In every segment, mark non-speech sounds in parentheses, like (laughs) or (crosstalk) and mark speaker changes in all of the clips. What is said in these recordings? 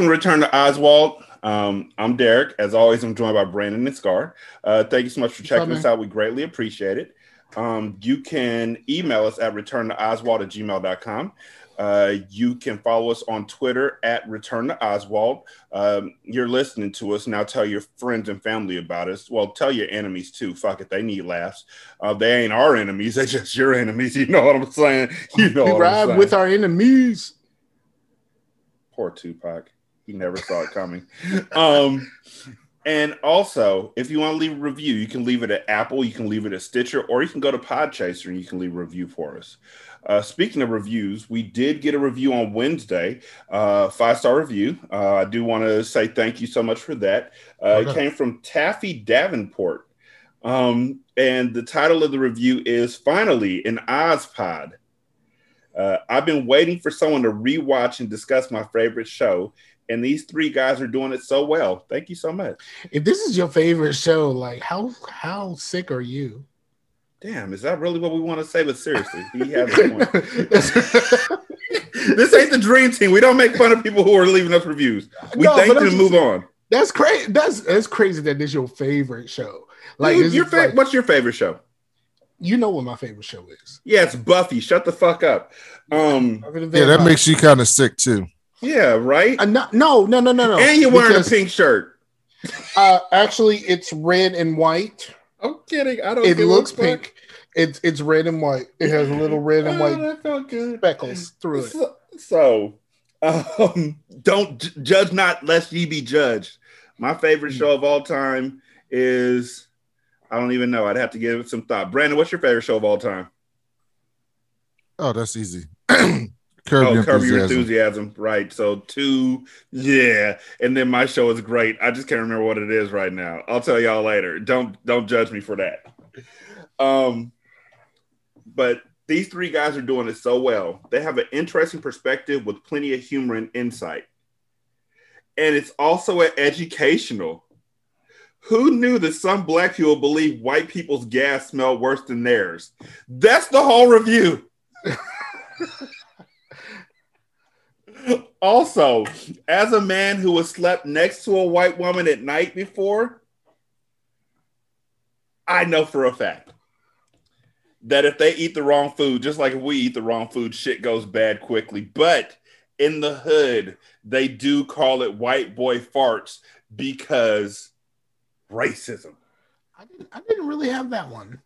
Speaker 1: welcome to Return to Oswald. Um, I'm Derek. As always, I'm joined by Brandon and Scar. Uh, thank you so much for checking us out. We greatly appreciate it. Um, you can email us at return to oswald at gmail.com. Uh, you can follow us on Twitter at Return to Oswald. Um, you're listening to us now. Tell your friends and family about us. Well, tell your enemies too. Fuck it, they need laughs. Uh, they ain't our enemies. (laughs) They're just your enemies. You know what I'm saying? You know
Speaker 2: we
Speaker 1: what
Speaker 2: ride with our enemies.
Speaker 1: Poor Tupac. He never saw it coming. Um, and also, if you want to leave a review, you can leave it at Apple, you can leave it at Stitcher, or you can go to Podchaser and you can leave a review for us. Uh, speaking of reviews, we did get a review on Wednesday, uh, five star review. Uh, I do want to say thank you so much for that. Uh, it came from Taffy Davenport. Um, and the title of the review is Finally an Ozpod. Uh, I've been waiting for someone to rewatch and discuss my favorite show, and these three guys are doing it so well. Thank you so much.
Speaker 2: If this is your favorite show, like how how sick are you?
Speaker 1: Damn, is that really what we want to say? But seriously, he has a point. (laughs) this ain't the dream team. We don't make fun of people who are leaving us reviews. We
Speaker 2: No,
Speaker 1: thank
Speaker 2: but
Speaker 1: them and move on.
Speaker 2: That's crazy. That's that's crazy that this is your favorite show. Like,
Speaker 1: Dude, your
Speaker 2: is
Speaker 1: fa-
Speaker 2: like-
Speaker 1: what's your favorite show?
Speaker 2: you know what my favorite show is.
Speaker 1: Yeah, it's Buffy. Shut the fuck up. Um,
Speaker 3: Yeah, that makes you kind of sick too.
Speaker 1: Yeah, right.
Speaker 2: Uh, no, no, no, no, no, no.
Speaker 1: and you're wearing
Speaker 2: Because,
Speaker 1: a pink shirt.
Speaker 2: Uh, actually, it's red and white.
Speaker 1: I'm kidding. I don't.
Speaker 2: It
Speaker 1: give
Speaker 2: looks
Speaker 1: fuck.
Speaker 2: pink. It's it's red and white. It has a little red and
Speaker 1: Oh,
Speaker 2: white
Speaker 1: that good.
Speaker 2: speckles through it.
Speaker 1: So, so, um, (laughs) don't j- judge not lest ye be judged. My favorite show of all time is I don't even know. I'd have to give it some thought. Brandon, what's your favorite show of all time?
Speaker 3: Oh, that's easy. (clears throat) Curb
Speaker 1: oh,
Speaker 3: Your
Speaker 1: Curb Your
Speaker 3: Enthusiasm.
Speaker 1: Enthusiasm. Right. So two, yeah. And then my show is great. I just can't remember what it is right now. I'll tell y'all later. Don't don't judge me for that. Um, but these three guys are doing it so well. They have an interesting perspective with plenty of humor and insight. And it's also an educational. Who knew that some black people believe white people's gas smell worse than theirs? That's the whole review. (laughs) also, as a man who has slept next to a white woman at night before, I know for a fact that if they eat the wrong food, just like if we eat the wrong food, shit goes bad quickly. But in the hood, they do call it white boy farts because racism.
Speaker 2: I didn't, I didn't really have that one.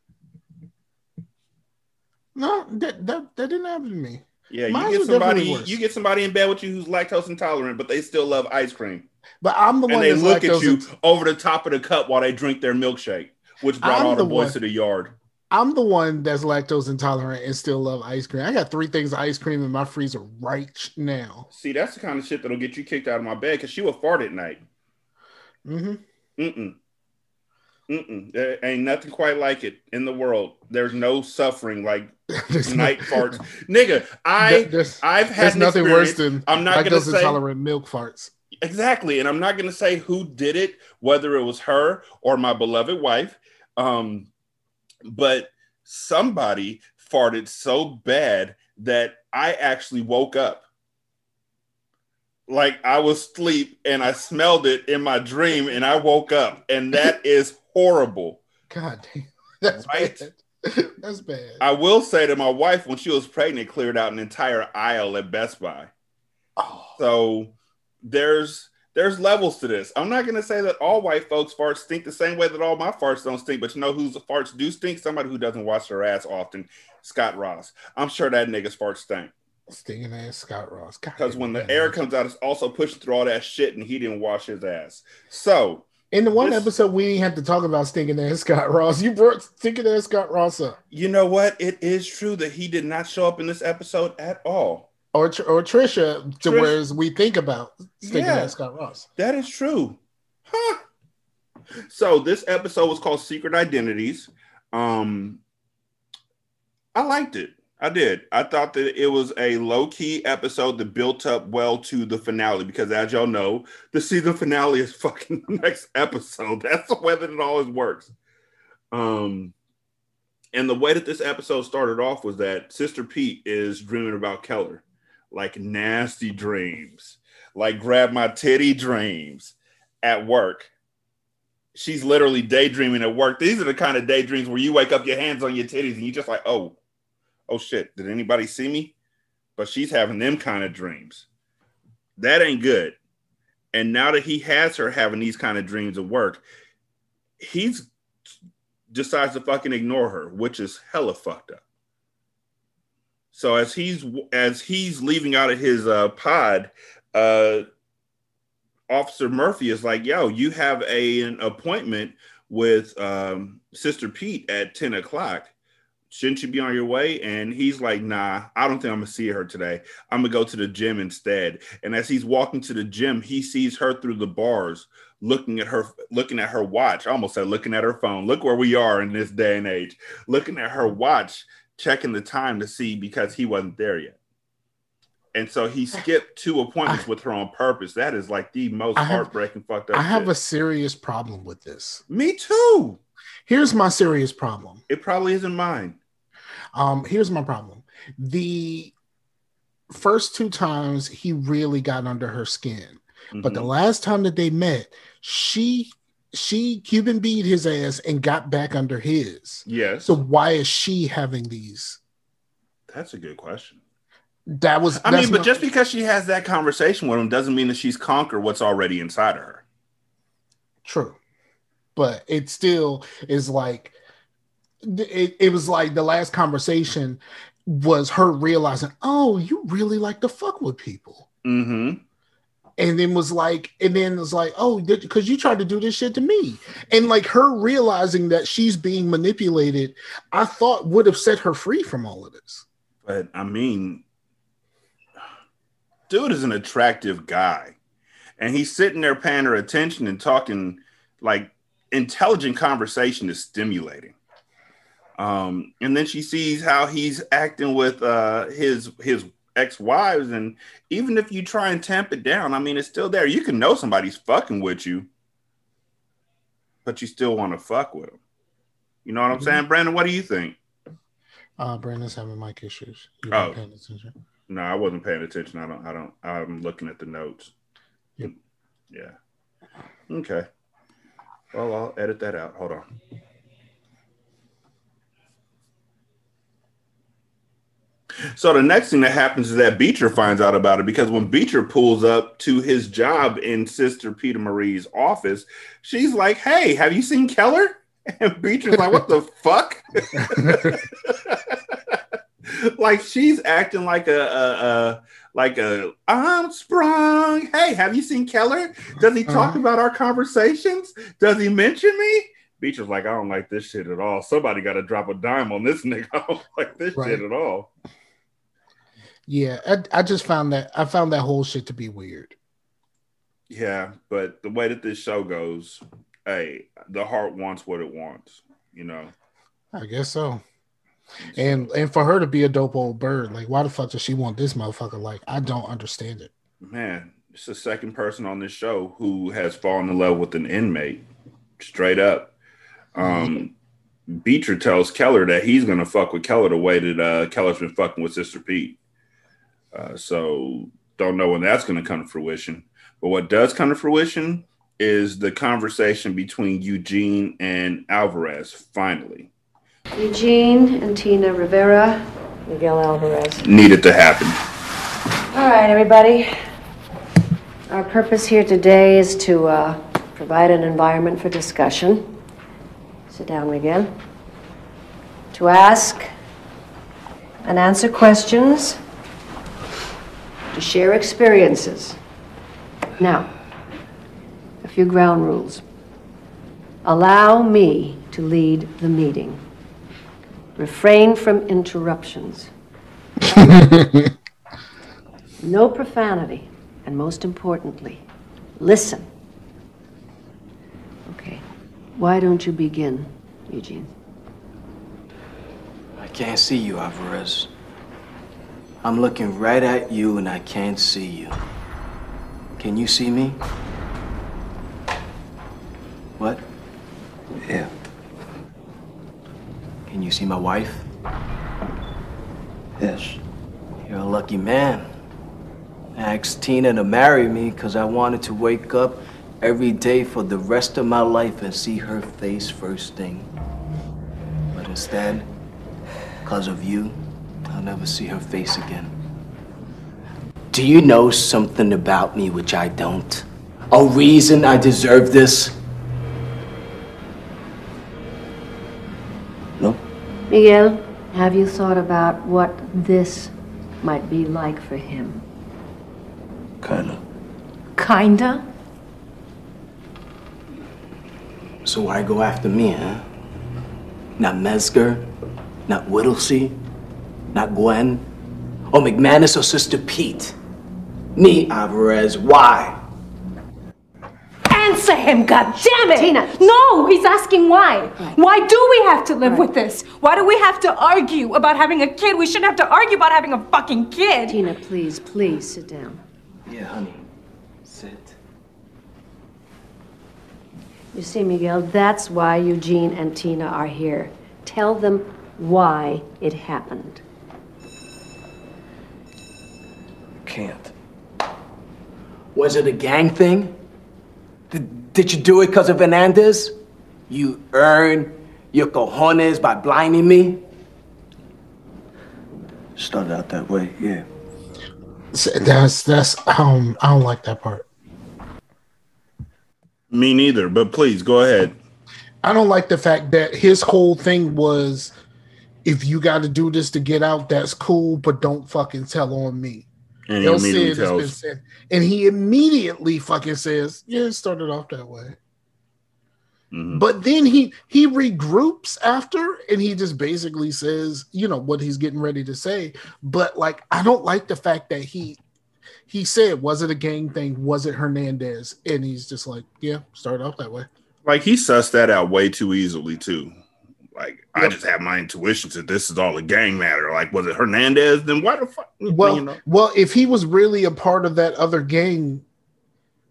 Speaker 2: No, that that, that didn't happen to me.
Speaker 1: Yeah,
Speaker 2: Mine
Speaker 1: you get somebody you get somebody in bed with you who's lactose intolerant, but they still love ice cream.
Speaker 2: But I'm the
Speaker 1: and
Speaker 2: one
Speaker 1: they look at you
Speaker 2: int-
Speaker 1: over the top of the cup while they drink their milkshake, which brought
Speaker 2: I'm
Speaker 1: all the
Speaker 2: the
Speaker 1: boys
Speaker 2: one-
Speaker 1: to the yard.
Speaker 2: I'm the one that's lactose intolerant and still love ice cream. I got three things of ice cream in my freezer right now.
Speaker 1: See, that's the kind of shit that'll get you kicked out of my bed because she will fart at night.
Speaker 2: Mm-hmm.
Speaker 1: Mm-mm. Mm-mm. There ain't nothing quite like it in the world. There's no suffering like (laughs) night farts. Nigga, I
Speaker 2: there's,
Speaker 1: I've had
Speaker 2: nothing worse than
Speaker 1: I'm not gonna say
Speaker 2: intolerant milk farts.
Speaker 1: exactly, and I'm not gonna say who did it, whether it was her or my beloved wife. Um, but somebody farted so bad that I actually woke up. Like I was asleep and I smelled it in my dream and I woke up, and that (laughs) is horrible.
Speaker 2: God damn, that's
Speaker 1: Right?
Speaker 2: bad. (laughs) That's bad.
Speaker 1: I will say that my wife, when she was pregnant, cleared out an entire aisle at Best Buy.
Speaker 2: oh,
Speaker 1: So there's there's levels to this. I'm not gonna say that all white folks farts stink the same way that all my farts don't stink, but you know whose farts do stink? Somebody who doesn't wash their ass often, Scott Ross. I'm sure that nigga's farts stink.
Speaker 2: stinging ass Scott Ross.
Speaker 1: Because when the air comes out, it's also pushing through all that shit, and he didn't wash his ass. So
Speaker 2: in the one
Speaker 1: this-
Speaker 2: episode, we didn't have to talk about stinking ass (laughs) Scott Ross. You brought stinking ass Scott Ross up,
Speaker 1: you know what? It is true that he did not show up in this episode at all.
Speaker 2: or or Trisha, to
Speaker 1: Trish-
Speaker 2: whereas we think about stinking
Speaker 1: Yeah.
Speaker 2: ass Scott Ross.
Speaker 1: That is true. Huh. So this episode was called Secret Identities. Um I liked it. I did. I thought that it was a low-key episode that built up well to the finale because as y'all know, the season finale is (laughs) fucking the next episode. That's the way that it always works. Um and the way that this episode started off was that Sister Pete is dreaming about Keller. like nasty dreams, like grab my titty dreams at work. She's literally daydreaming at work. These are the kind of daydreams where you wake up, your hands on your titties, and you're just like, oh, oh shit, did anybody see me? But she's having them kind of dreams. That ain't good. And now that he has her having these kind of dreams at work, he's decides to fucking ignore her, which is hella fucked up. So as he's as he's leaving out of his uh, pod, uh, Officer Murphy is like, "Yo, you have a, an appointment with um, Sister Pete at ten o'clock. Shouldn't you be on your way?" And he's like, "Nah, I don't think I'm gonna see her today. I'm gonna go to the gym instead." And as he's walking to the gym, he sees her through the bars, looking at her, looking at her watch. I almost said looking at her phone. Look where we are in this day and age. Looking at her watch checking the time to see because he wasn't there yet. And so he (sighs) skipped two appointments I, with her on purpose. That is like the most have, heartbreaking fucked up.
Speaker 2: I have shit. a serious problem with this.
Speaker 1: Me too.
Speaker 2: Here's my serious problem.
Speaker 1: It probably isn't mine.
Speaker 2: Um, here's my problem. The first two times he really got under her skin. Mm-hmm. But the mm-hmm. last time that they met, she she Cuban beat his ass and got back under his.
Speaker 1: Yes.
Speaker 2: So why is she having these?
Speaker 1: That's a good question.
Speaker 2: That was.
Speaker 1: I mean, but just because she has that conversation with him doesn't mean that she's conquered what's already inside of her.
Speaker 2: True, but it still is like it, it was like the last conversation was her realizing, oh, you really like to fuck with people.
Speaker 1: Mm-hmm
Speaker 2: and then was like, and then was like, oh, because you tried to do this shit to me, and like her realizing that she's being manipulated, I thought would have set her free from all of this.
Speaker 1: But I mean, dude is an attractive guy, and he's sitting there paying her attention and talking like intelligent conversation is stimulating. Um, and then she sees how he's acting with uh, his his ex-wives. And even if you try and tamp it down i mean it's still there. You can know somebody's fucking with you but you still want to fuck with them you know what i'm mm-hmm. saying? Brandon what do you think?
Speaker 2: Uh brandon's having mic issues.
Speaker 1: You oh. paying attention. No i wasn't paying attention. I don't i don't i'm looking at the notes. Yep. yeah. Okay. Well i'll edit that out. Hold on So the next thing that happens is that Beecher finds out about it because when Beecher pulls up to his job in Sister Peter Marie's office, she's like, "Hey, have you seen Keller?" (laughs) And Beecher's like, "What the fuck?" (laughs) like she's acting like a, a, a like a I'm sprung. Hey, have you seen Keller? Does he talk uh-huh. about our conversations? Does he mention me? Beecher's like, I don't like this shit at all. Somebody got to drop a dime on this nigga. (laughs) I don't like this right. shit at all.
Speaker 2: Yeah, I, I just found that I found that whole shit to be weird.
Speaker 1: Yeah, but the way that this show goes, hey, the heart wants what it wants, you know.
Speaker 2: I guess so. And and for her to be a dope old bird, like why the fuck does she want this motherfucker? Like I don't understand it.
Speaker 1: Man, it's the second person on this show who has fallen in love with an inmate, straight up. Um, Beecher tells Keller that he's gonna fuck with Keller the way that uh, Keller's been fucking with Sister Pete. Uh, so don't know when that's going to come to fruition. But what does come to fruition is the conversation between Eugene and Alvarez. Finally,
Speaker 4: Eugene and Tina Rivera, Miguel Alvarez
Speaker 1: needed to happen.
Speaker 4: All right, everybody. Our purpose here today is to uh, provide an environment for discussion. Sit down, Miguel. To ask and answer questions to share experiences. Now, a few ground rules. Allow me to lead the meeting. Refrain from interruptions. (laughs) no profanity. And most importantly, listen. Okay. Why don't you begin, Eugene?
Speaker 5: I can't see you, Alvarez. I'm looking right at you and I can't see you. Can you see me? What?
Speaker 6: Yeah.
Speaker 5: Can you see my wife?
Speaker 6: Yes.
Speaker 5: You're a lucky man. I asked Tina to marry me because I wanted to wake up every day for the rest of my life and see her face first thing. But instead, because of you, I'll never see her face again. Do you know something about me which I don't? A reason I deserve this? No?
Speaker 4: Miguel, have you thought about what this might be like for him?
Speaker 5: Kinda.
Speaker 6: Kinda?
Speaker 5: So why go after me, huh? Not Metzger, not Whittlesey, not Glynn, or McManus or Sister Pete. Me, Alvarez, why?
Speaker 6: Answer him, goddammit!
Speaker 4: Tina.
Speaker 6: No, he's asking why. Why do we have to live with this? Why do we have to argue about having a kid? We shouldn't have to argue about having a fucking kid.
Speaker 4: Tina, please, please sit down.
Speaker 5: Yeah, honey. Sit.
Speaker 4: You see, Miguel, that's why Eugene and Tina are here. Tell them why it happened.
Speaker 5: Can't. Was it a gang thing? Did, did you do it because of Hernandez? You earn your cojones by blinding me? Started out that way, yeah.
Speaker 2: That's that's I don't I don't like that part.
Speaker 1: Me neither, but please go ahead.
Speaker 2: I don't like the fact that his whole thing was if you got to do this to get out, that's cool, but don't fucking tell on me.
Speaker 1: And he
Speaker 2: El
Speaker 1: immediately
Speaker 2: Cid has been
Speaker 1: tells,
Speaker 2: said, and he immediately fucking says, "Yeah, it started off that way."
Speaker 1: Mhm.
Speaker 2: But then he he regroups after, and he just basically says, you know, what he's getting ready to say. But like, I don't like the fact that he he said, "Was it a gang thing? Was it Hernandez?" And he's just like, "Yeah, started off that way."
Speaker 1: like he sussed that out way too easily too. Like I just have my intuition that this is all a gang matter. Like was it Hernandez? Then why the fuck?
Speaker 2: Well,
Speaker 1: you know?
Speaker 2: well, if he was really a part of that other gang,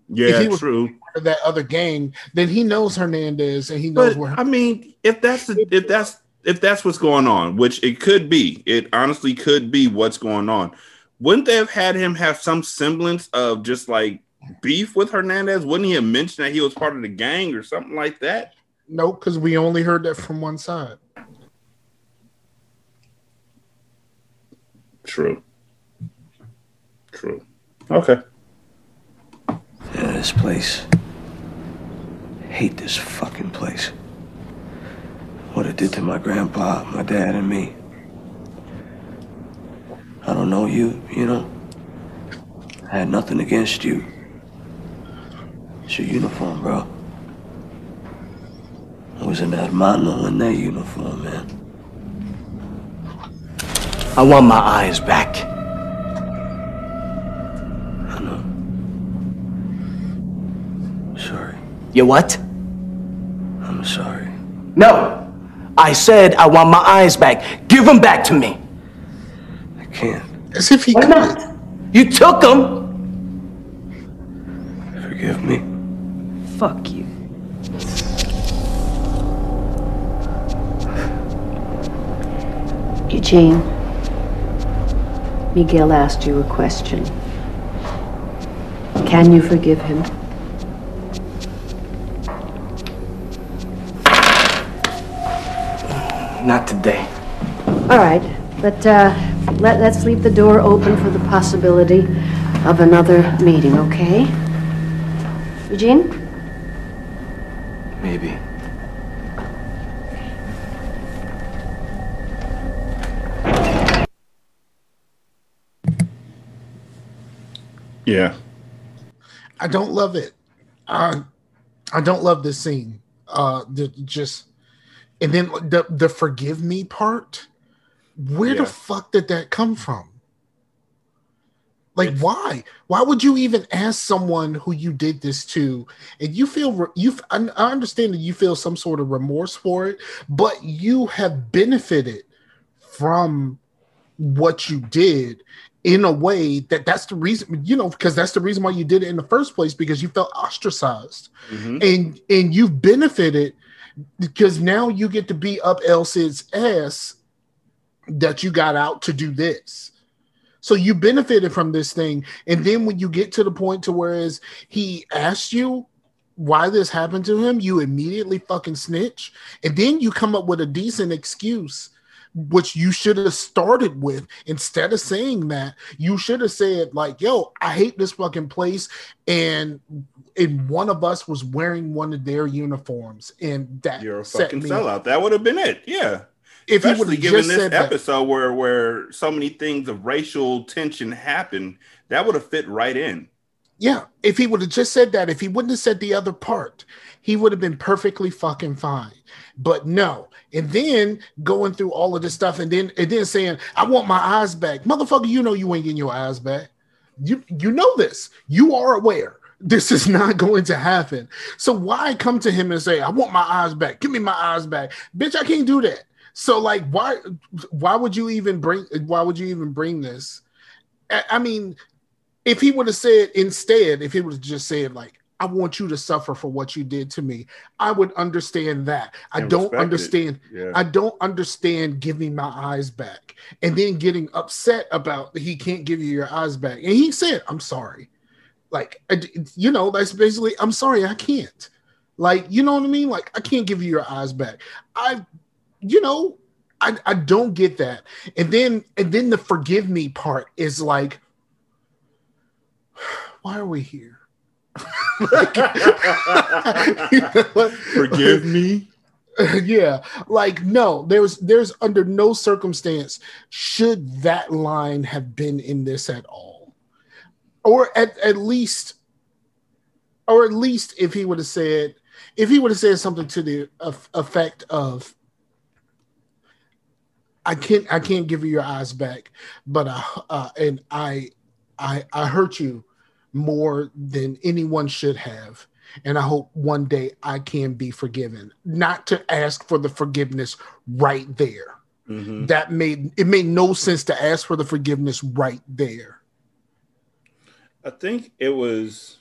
Speaker 1: yeah,
Speaker 2: he was-
Speaker 1: true.
Speaker 2: part of that other gang, then he knows Hernandez and he knows
Speaker 1: But
Speaker 2: where.
Speaker 1: I mean, if that's the, if that's if that's what's going on, which it could be, it honestly could be what's going on. Wouldn't they have had him have some semblance of just like beef with Hernandez? Wouldn't he have mentioned that he was part of the gang or something like that?
Speaker 2: Nope, because we only heard that from one side.
Speaker 1: True. True. Okay.
Speaker 5: Yeah, this place. Hate this fucking place. What it did to my grandpa, my dad, and me. I don't know you, you know. I had nothing against you. It's your uniform, bro. I was an hermano in that uniform, man. I want my eyes back. I know. Sorry. You what? I'm sorry. No! I said I want my eyes back. Give them back to me. I can't.
Speaker 2: As if he
Speaker 5: Why
Speaker 2: could.
Speaker 5: not? You took them. Forgive me.
Speaker 6: Fuck you.
Speaker 4: Eugene, Miguel asked you a question. Can you forgive him?
Speaker 5: Not today.
Speaker 4: All right, but uh, let, let's leave the door open for the possibility of another meeting, okay? Eugene?
Speaker 1: Yeah.
Speaker 2: I don't love it. I I don't love this scene. Uh, the, just and then the the forgive me part. Where
Speaker 1: Yeah.
Speaker 2: the fuck did that come from? Like, why? Why would you even ask someone who you did this to, and you feel you? I understand that you feel some sort of remorse for it, but you have benefited from what you did in a way that that's the reason you know because that's the reason why you did it in the first place because you felt ostracized
Speaker 1: Mhm.
Speaker 2: and and you've benefited because now you get to be up El Cid's ass that you got out to do this. So you benefited from this thing, and then when you get to the point to whereas he asked you why this happened to him, you immediately fucking snitch, and then you come up with a decent excuse, which you should have started with instead of saying that. You should have said like, "Yo, I hate this fucking place," and and one of us was wearing one of their uniforms, and that
Speaker 1: You're a fucking
Speaker 2: me-
Speaker 1: sellout. That would have been it. Yeah.
Speaker 2: If he would have
Speaker 1: given this
Speaker 2: said that,
Speaker 1: episode where where so many things of racial tension happen, that would have fit right in.
Speaker 2: Yeah, if he would have just said that, if he wouldn't have said the other part, he would have been perfectly fucking fine. But no, and then going through all of this stuff, and then and then saying, "I want my eyes back, motherfucker." You know you ain't getting your eyes back. You you know this. You are aware this is (laughs) not going to happen. So why come to him and say, "I want my eyes back. Give me my eyes back, bitch"? I can't do that. So like, why why would you even bring? Why would you even bring this? I, I mean, if he would have said instead, if he would have just said like, "I want you to suffer for what you did to me," I would understand that. I
Speaker 1: And
Speaker 2: don't understand.
Speaker 1: Yeah.
Speaker 2: I don't understand giving my eyes back and then getting upset about he can't give you your eyes back. And he said, "I'm sorry." Like, you know, that's basically, "I'm sorry, I can't." Like, you know what I mean? Like, I can't give you your eyes back. I, you know, I, I don't get that. And then and then the forgive me part is like, why are we here? (laughs) Like- (laughs) You know?
Speaker 1: Forgive me. (laughs)
Speaker 2: yeah like no there's there's under no circumstance should that line have been in this at all or at, at least or at least if he would have said if he would have said something to the eff- effect of i can't i can't give you your eyes back but uh, uh and i i i hurt you more than anyone should have and I hope one day I can be forgiven. Not to ask for the forgiveness right there.
Speaker 1: Mhm.
Speaker 2: That made it made no sense to ask for the forgiveness right there.
Speaker 1: I think it was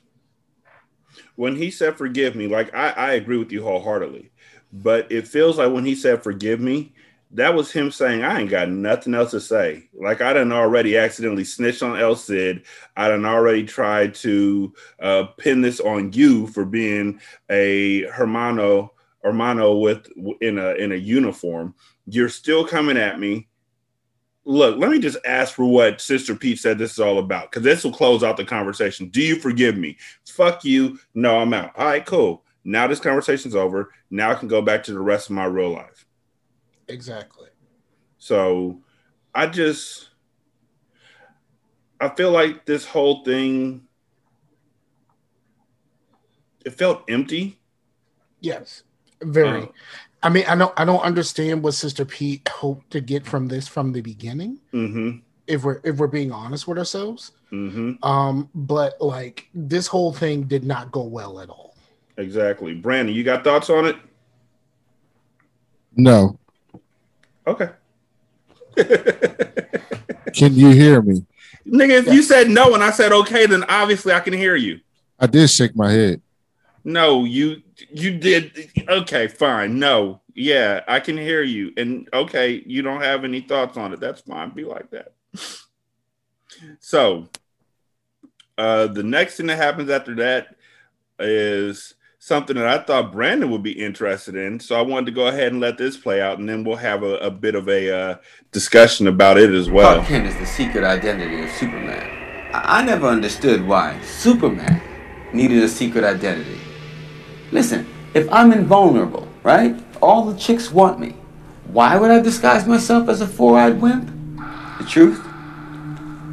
Speaker 1: when he said forgive me, like I, I agree with you wholeheartedly. But it feels like when he said forgive me, that was him saying, I ain't got nothing else to say. Like I done already accidentally snitched on El Cid. I done already tried to uh, pin this on you for being a hermano hermano with in a in a uniform. You're still coming at me look, let me just ask for what Sister Pete said this is all about, because this will close out the conversation. Do you forgive me? Fuck you. No, I'm out. All right, cool. Now this conversation's over. Now I can go back to the rest of my real life.
Speaker 2: Exactly.
Speaker 1: So I just I feel like this whole thing it felt empty.
Speaker 2: Yes. Very.
Speaker 1: Uh,
Speaker 2: I mean, I don't I don't understand what Sister Pete hoped to get from this from the beginning,
Speaker 1: Mm-hmm.
Speaker 2: if we're if we're being honest with ourselves.
Speaker 1: Mm-hmm.
Speaker 2: Um, but like this whole thing did not go well at all.
Speaker 1: Exactly. Brandon, you got thoughts on it?
Speaker 3: No.
Speaker 1: Okay. (laughs)
Speaker 3: Can you hear me?
Speaker 1: Nigga, if you said no and I said okay, then obviously I can hear you.
Speaker 3: I did shake my head.
Speaker 1: No, you you did okay, fine. No. Yeah, I can hear you. And okay, you don't have any thoughts on it. That's fine. Be like that. (laughs) So uh the next thing that happens after that is something that I thought Brandon would be interested in. So I wanted to go ahead and let this play out and then we'll have a, a bit of a uh, discussion about it as well.
Speaker 7: Clark Kent is the secret identity of Superman. I, I never understood why Superman needed a secret identity. Listen, if I'm invulnerable, right? All the chicks want me. Why would I disguise myself as a four-eyed wimp? The truth?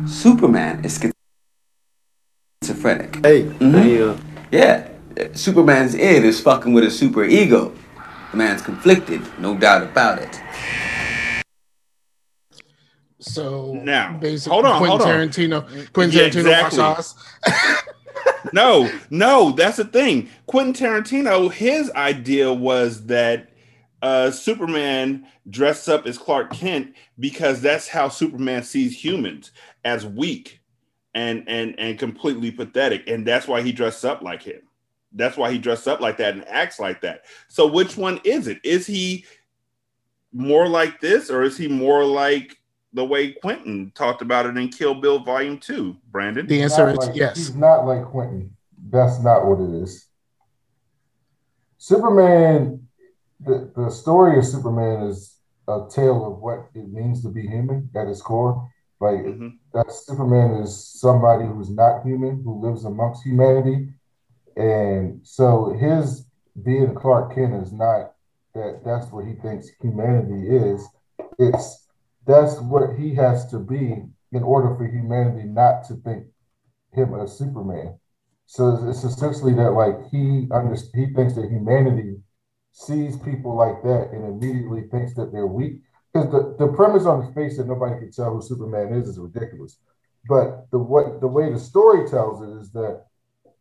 Speaker 7: Superman is schizophrenic.
Speaker 5: Hey,
Speaker 7: Mhm.
Speaker 5: hey, uh,
Speaker 7: Yeah, Superman's id is fucking with his super ego. The man's conflicted, no doubt about it.
Speaker 2: So
Speaker 1: Now,
Speaker 2: basically,
Speaker 1: hold on,
Speaker 2: Quentin
Speaker 1: hold on.
Speaker 2: Tarantino, Quentin
Speaker 1: Yeah,
Speaker 2: Tarantino
Speaker 1: exactly.
Speaker 2: watch us. (laughs)
Speaker 1: no, no, that's the thing. Quentin Tarantino, his idea was that uh, Superman dressed up as Clark Kent because that's how Superman sees humans as weak and and and completely pathetic, and that's why he dressed up like him. That's why he dressed up like that and acts like that. So, which one is it? Is he more like this, or is he more like the way Quentin talked about it in Kill Bill Volume Two. Brandon,
Speaker 2: The answer is
Speaker 8: like-
Speaker 2: yes.
Speaker 8: He's not like Quentin. That's not what it is. Superman, the, the story of Superman is a tale of what it means to be human at its core. Like
Speaker 1: Mhm.
Speaker 8: that Superman is somebody who's not human, who lives amongst humanity. And so his being Clark Kent is not that that's what he thinks humanity is. It's that's what he has to be in order for humanity not to think him as Superman. So it's essentially that like he under, he thinks that humanity sees people like that and immediately thinks that they're weak. Because the, the premise on the face that nobody can tell who Superman is is ridiculous. But the what the way the story tells it is that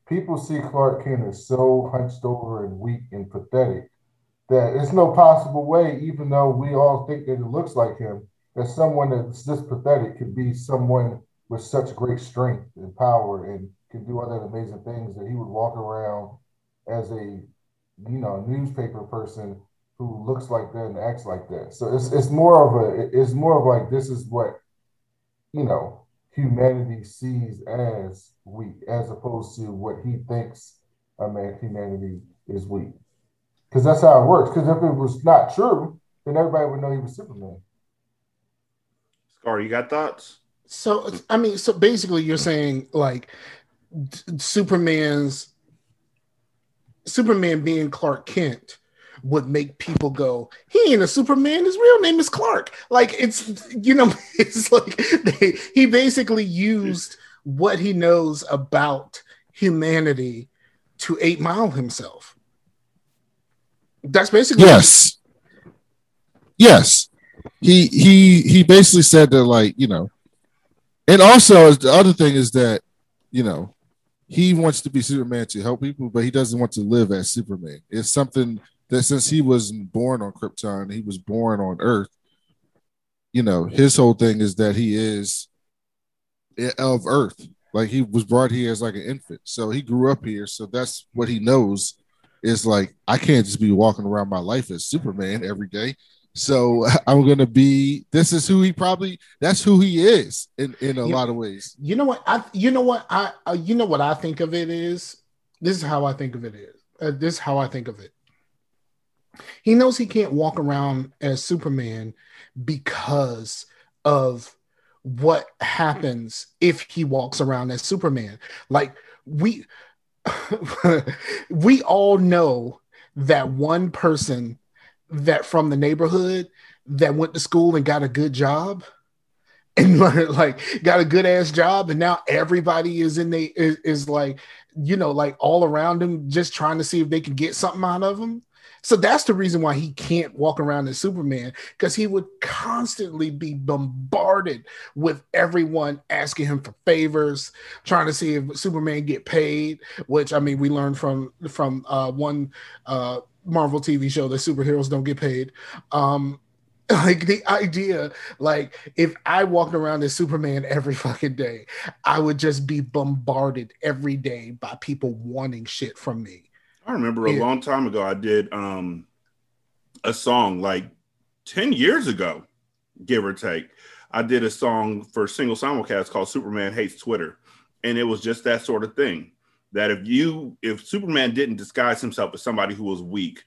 Speaker 8: people see Clark Kent as so hunched over and weak and pathetic that it's no possible way, even though we all think that it looks like him, that someone that's this pathetic could be someone with such great strength and power and can do other amazing things that he would walk around as a you know newspaper person who looks like that and acts like that. So it's it's more of a it's more of like this is what you know humanity sees as weak as opposed to what he thinks a man humanity is weak. Because that's how it works. Because if it was not true, then everybody would know he was Superman.
Speaker 1: Scar, you got thoughts?
Speaker 2: So I mean, so basically, you're saying like Superman's Superman being Clark Kent would make people go, he ain't a Superman. His real name is Clark. Like it's you know, (laughs) it's like they, he basically used what he knows about humanity to eight mile himself. That's basically
Speaker 3: Yes. Yes. He he he basically said that like, you know, and also the other thing is that, you know, he wants to be Superman to help people, but he doesn't want to live as Superman. It's something that since he wasn't born on Krypton, he was born on Earth. You know, his whole thing is that he is of Earth. Like he was brought here as like an infant. So he grew up here. So that's what he knows is like I can't just be walking around my life as Superman every day. So (laughs) I'm gonna be. This is who he probably. That's who he is in in a
Speaker 2: Yeah.
Speaker 3: lot of ways.
Speaker 2: You know what? I you know what I uh, you know what I think of it is. This is how I think of it is. Uh, this is how I think of it. He knows he can't walk around as Superman because of what happens if he walks around as Superman. Like we (laughs) we all know that one person that from the neighborhood that went to school and got a good job (laughs) and like got a good ass job and now everybody is in the is, is like you know like all around him just trying to see if they can get something out of him so that's the reason why he can't walk around as superman because he would constantly be bombarded with everyone asking him for favors trying to see if superman get paid which i mean we learned from from uh one uh marvel tv show that superheroes don't get paid. Um (laughs) like the idea like if i walked around as superman every fucking day i would just be bombarded every day by people wanting shit from me
Speaker 1: I remember a
Speaker 2: Yeah.
Speaker 1: long time ago I did um a song like 10 years ago, give or take. I did a song for single simulcast called Superman Hates Twitter. And it was just that sort of thing. That if you if Superman didn't disguise himself as somebody who was weak,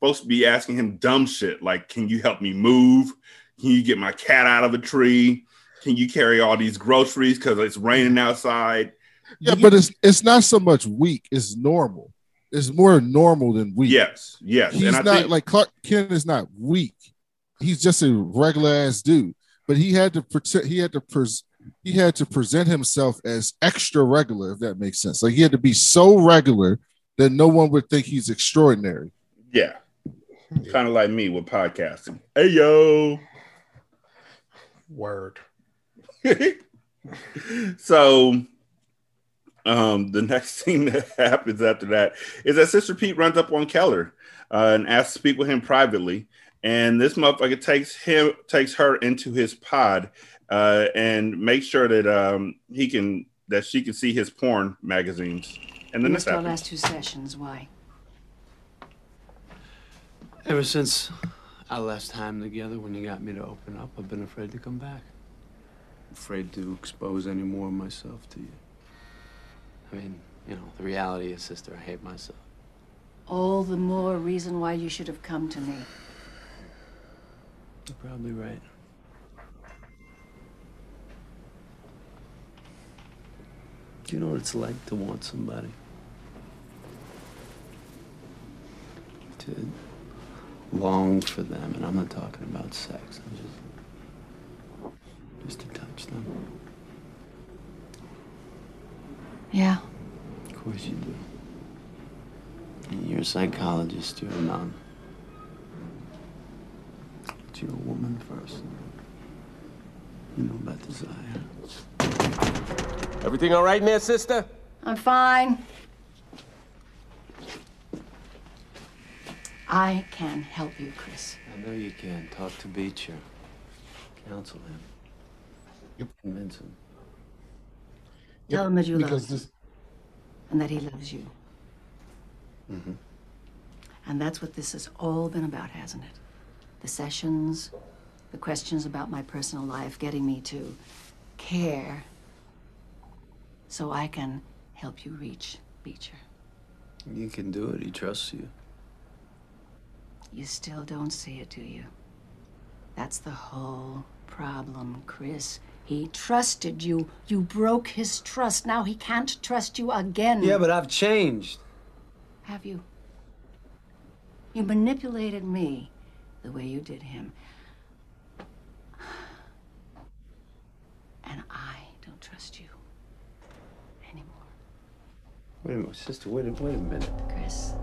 Speaker 1: folks be asking him dumb shit like, Can you help me move? Can you get my cat out of a tree? Can you carry all these groceries because it's raining outside?
Speaker 3: Yeah, but it's it's not so much weak. It's normal. It's more normal than weak.
Speaker 1: Yes, yes.
Speaker 3: he's
Speaker 1: and I
Speaker 3: not
Speaker 1: think
Speaker 3: like Clark Kent is not weak. He's just a regular ass dude. But he had to pretend. He had to pres. He had to present himself as extra regular, if that makes sense. Like he had to be so regular that no one would think he's extraordinary.
Speaker 1: Yeah. Kind of like me with podcasting. Hey yo.
Speaker 2: word (laughs)
Speaker 1: so um the (laughs) next thing that happens after that is that Sister Pete runs up on Keller uh, and asks to speak with him privately. And this motherfucker takes him takes her into his pod uh, and makes sure that um he can that she can see his porn magazines. And
Speaker 4: We
Speaker 1: then this
Speaker 4: missed our last two sessions. Why?
Speaker 9: Ever since our last time together when you got me to open up, I've been afraid to come back. Afraid to expose any more of myself to you. I mean, you know, the reality is, sister, I hate myself.
Speaker 4: All the more reason why you should have come to me.
Speaker 9: You're probably right. Do you know what it's like to want somebody? To long for them, and I'm not talking about sex. I'm just just to touch them.
Speaker 4: Yeah.
Speaker 9: Of course you do. And You're a psychologist. You're a nun. But you're a woman first. You know about desire.
Speaker 10: Everything all right in there, sister?
Speaker 4: I'm fine. I can help you, Chris.
Speaker 9: I know you can. Talk to Beecher. Counsel him.
Speaker 2: Yep.
Speaker 9: Convince him.
Speaker 4: Tell him that you love him
Speaker 2: this
Speaker 4: and that he loves you.
Speaker 9: Mm-hmm.
Speaker 4: And that's what this has all been about, hasn't it? The sessions, the questions about my personal life, getting me to care so I can help you reach Beecher.
Speaker 9: You can do it. He trusts you.
Speaker 4: You still don't see it, do you? That's the whole problem, Chris. He trusted you. You broke his trust. Now he can't trust you again.
Speaker 9: Yeah, but I've changed.
Speaker 4: Have you? You manipulated me the way you did him. And I don't trust you anymore.
Speaker 9: Wait a minute, sister. Wait a, wait a minute.
Speaker 4: Chris.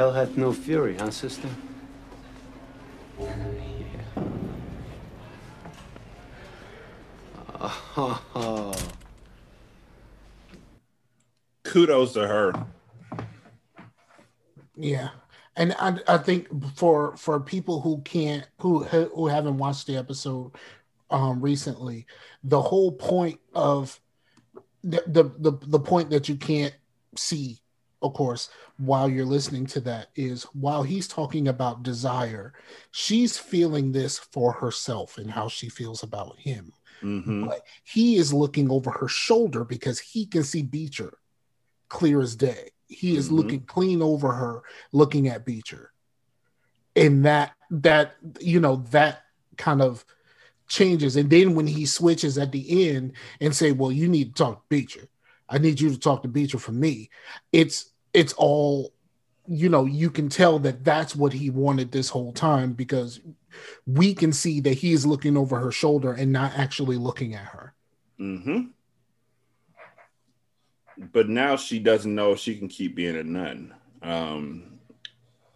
Speaker 9: Hell hath no fury, huh, sister? Yeah. Oh, (laughs)
Speaker 1: Kudos to her.
Speaker 2: Yeah, and I, I think for for people who can't who who haven't watched the episode um recently, the whole point of the the the, the point that you can't see, of course, while you're listening to that is while he's talking about desire, she's feeling this for herself and how she feels about him.
Speaker 1: Mm-hmm.
Speaker 2: But he is looking over her shoulder because he can see Beecher clear as day. He is
Speaker 1: Mhm.
Speaker 2: looking clean over her, looking at Beecher. And that that you know that kind of changes. And then when he switches at the end and say, Well, you need to talk to Beecher. I need you to talk to Beecher for me. It's it's all you know, you can tell that that's what he wanted this whole time because we can see that he is looking over her shoulder and not actually looking at her.
Speaker 1: Mm-hmm. But now she doesn't know she can keep being a nun. Um,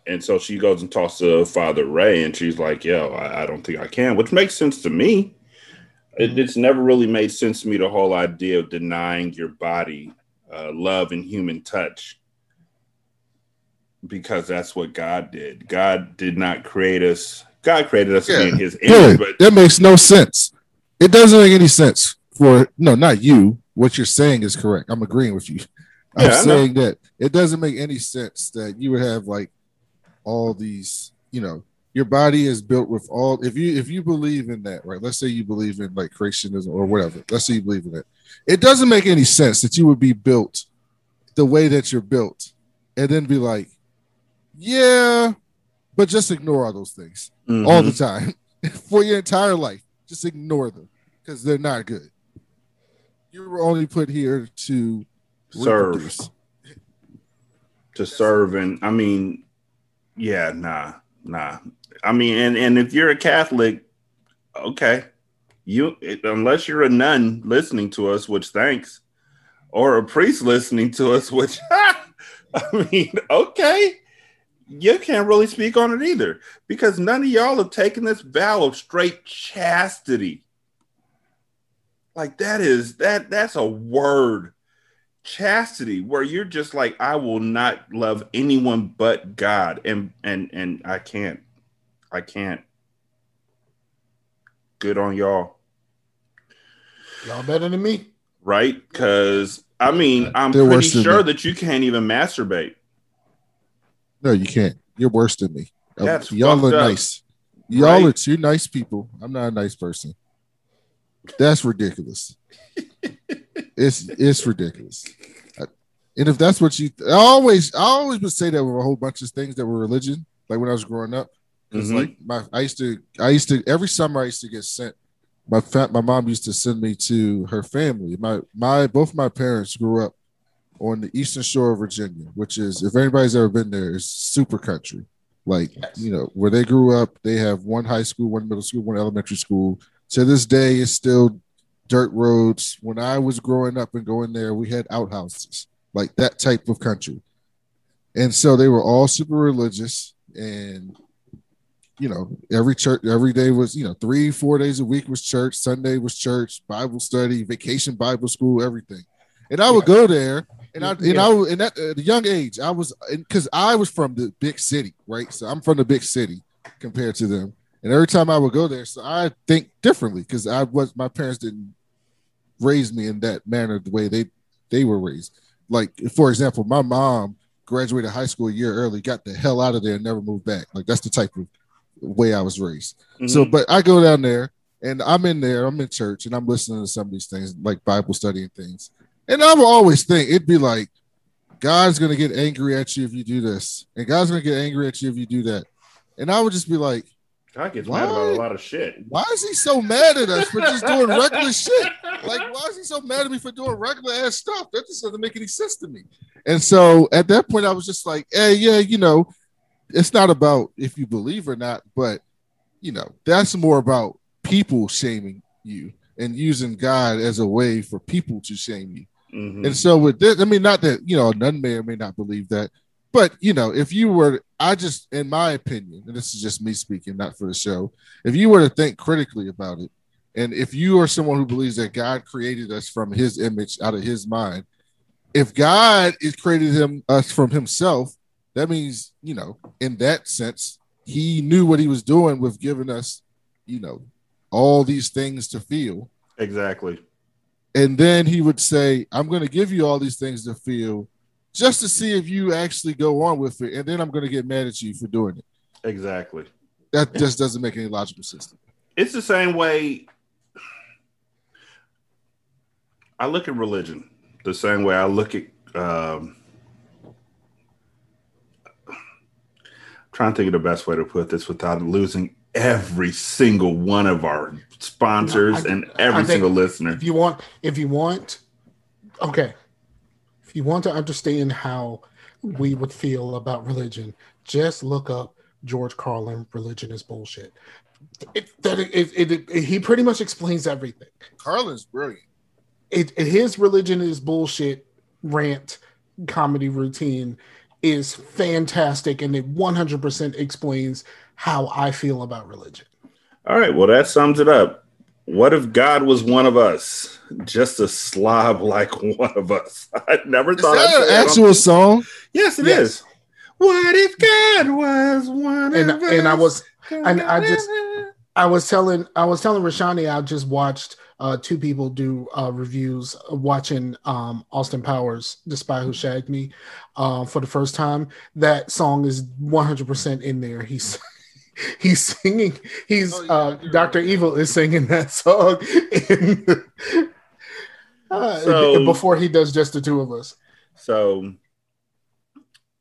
Speaker 1: and so she goes and talks to Father Ray, and she's like, "Yo, I, I don't think I can," which makes sense to me. It, it's never really made sense to me the whole idea of denying your body uh, love and human touch, because that's what God did. God did not create us. God created us be in His image, but
Speaker 3: that makes no sense. It doesn't make any sense for no, not you. What you're saying is correct. I'm agreeing with you. I'm
Speaker 1: Yeah,
Speaker 3: saying that it doesn't make any sense that you would have like all these, you know, your body is built with all if you if you believe in that, right? Let's say you believe in like creationism or whatever. Let's say you believe in it. It doesn't make any sense that you would be built the way that you're built and then be like, yeah, but just ignore all those things all the mm-hmm. time (laughs) for your entire life. Just ignore them because they're not good. You were only put here to
Speaker 1: Serve.
Speaker 3: reproduce.
Speaker 1: to serve and i mean yeah nah nah i mean and and if you're a catholic okay you unless you're a nun listening to us which thanks or a priest listening to us which (laughs) i mean okay you can't really speak on it either because none of y'all have taken this vow of straight chastity like that is that that's a word chastity where you're just like i will not love anyone but god and and and i can't i can't good on y'all
Speaker 2: Y'all better than me.
Speaker 1: right? Because I mean, I'm
Speaker 3: They're
Speaker 1: pretty sure
Speaker 3: me.
Speaker 1: that you can't even masturbate.
Speaker 3: No, you can't. You're worse than me. Uh,
Speaker 1: That's
Speaker 3: Y'all are
Speaker 1: up.
Speaker 3: nice. Y'all
Speaker 1: Right?
Speaker 3: are two nice people. I'm not a nice person. That's ridiculous. it's it's ridiculous. And if that's what you, I always I always would say that with a whole bunch of things that were religion. Like when I was growing up, because
Speaker 1: Mhm.
Speaker 3: like my I used to I used to every summer I used to get sent. My fa- my mom used to send me to her family. My my both my parents grew up on the eastern shore of Virginia, which is if anybody's ever been there, is super country. Like you know where they grew up, they have one high school, one middle school, one elementary school. To this day, it's still dirt roads. When I was growing up and going there, we had outhouses, like that type of country. And so they were all super religious, and you know, every church, every day was, you know, three, four days a week was church. Sunday was church, Bible study, vacation Bible school, everything. And I would go there, and I, and
Speaker 2: Yeah.
Speaker 3: I, and at a young age, I was, because I was from the big city, right? So I'm from the big city compared to them. And every time I would go there, so I think differently because I was, my parents didn't raise me in that manner the way they they were raised. Like, for example, my mom graduated high school a year early, got the hell out of there, and never moved back. Like that's the type of way I was raised. So,
Speaker 1: Mhm.
Speaker 3: but I go down there and I'm in there, I'm in church, and I'm listening to some of these things, like Bible study and things. And I will always think it'd be like, God's gonna get angry at you if you do this, and God's gonna get angry at you if you do that. And I would just be like,
Speaker 1: God gets mad about a lot of shit.
Speaker 3: why is he so mad at us for just doing regular shit? Like, why is he so mad at me for doing regular ass stuff? That just doesn't make any sense to me. And so at that point, I was just like, hey, yeah, you know, it's not about if you believe or not, but you know, that's more about people shaming you and using God as a way for people to shame you.
Speaker 1: Mhm.
Speaker 3: And so with this, I mean, not that you know, none may or may not believe that, but you know, if you were, I just, in my opinion, and this is just me speaking, not for the show, if you were to think critically about it, and if you are someone who believes that God created us from His image, out of His mind, if God is created him us from Himself, that means you know, in that sense, He knew what He was doing with giving us, you know, all these things to feel
Speaker 1: Exactly.
Speaker 3: And then he would say, I'm going to give you all these things to feel just to see if you actually go on with it. And then I'm going to get mad at you for doing it.
Speaker 1: Exactly.
Speaker 3: That just doesn't make any logical sense.
Speaker 1: It's the same way I look at religion, the same way I look at um trying to think of the best way to put this without losing every single one of our sponsors
Speaker 2: No, I-
Speaker 1: and every
Speaker 2: think
Speaker 1: single listener.
Speaker 2: If you want, if you want, okay, if you want to understand how we would feel about religion, just look up George Carlin. Religion is bullshit. It, that it, it, it, he pretty much explains everything.
Speaker 3: Carlin's brilliant.
Speaker 2: It, it- his religion is bullshit rant comedy routine is fantastic, and it 100% explains how I feel about religion.
Speaker 1: All right, well that sums it up. What if God was one of us? Just a slob like (laughs) one of us. (laughs) I never
Speaker 3: Is
Speaker 1: thought I'd
Speaker 3: that an
Speaker 1: that on-
Speaker 3: actual song?
Speaker 1: Yes, it
Speaker 2: Yes.
Speaker 1: is. What if God was one
Speaker 2: And
Speaker 1: of us?
Speaker 2: and I was and I just I was telling I was telling Rashani I just watched uh, two people do uh, reviews uh, watching um, Austin Powers, "The Spy Who Shagged Me," uh, for the first time. That song is 100 percent in there. He's (laughs) he's singing. He's
Speaker 3: Oh, yeah,
Speaker 2: uh, Doctor
Speaker 3: remember.
Speaker 2: Evil is singing that song in, (laughs) uh,
Speaker 1: So-
Speaker 2: before he does just the two of us.
Speaker 1: So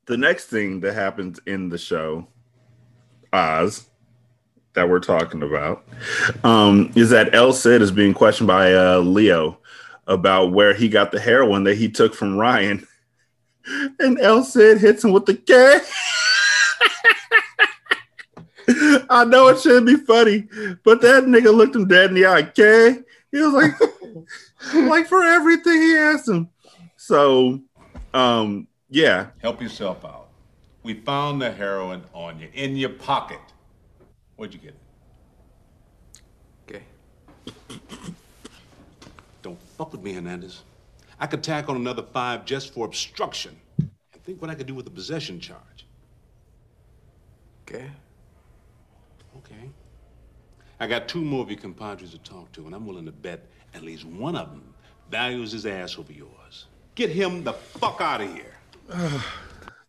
Speaker 1: the next thing that happens in the show, Oz, that we're talking about, um, is that El Cid is being questioned by uh, Leo about where he got the heroin that he took from Ryan. (laughs) And El Cid hits him with the K. (laughs) I know it shouldn't be funny, but that nigga looked him dead in the eye. K. He was like, (laughs) like for everything he asked him. So, um, yeah,
Speaker 10: Help yourself out. We found the heroin on you, in your pocket. Where'd you get it?
Speaker 9: Okay.
Speaker 10: Don't fuck with me, Hernandez. I could tack on another five just for obstruction. And think what I could do with the possession charge.
Speaker 9: Okay.
Speaker 10: Okay. I got two more of your compadres to talk to, and I'm willing to bet at least one of them values his ass over yours. Get him the fuck out of here. (sighs)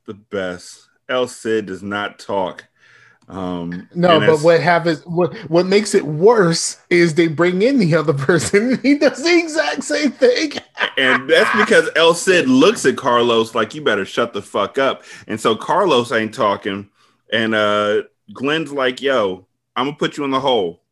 Speaker 1: the best. El Cid does not talk. Um,
Speaker 2: No, but what happens? What what makes it worse is they bring in the other (laughs) person. He does the exact same thing.
Speaker 1: and that's because (laughs) El Cid looks at Carlos like you better shut the fuck up. And so Carlos ain't talking. And uh Glynn's like, yo, I'm gonna put you in the hole.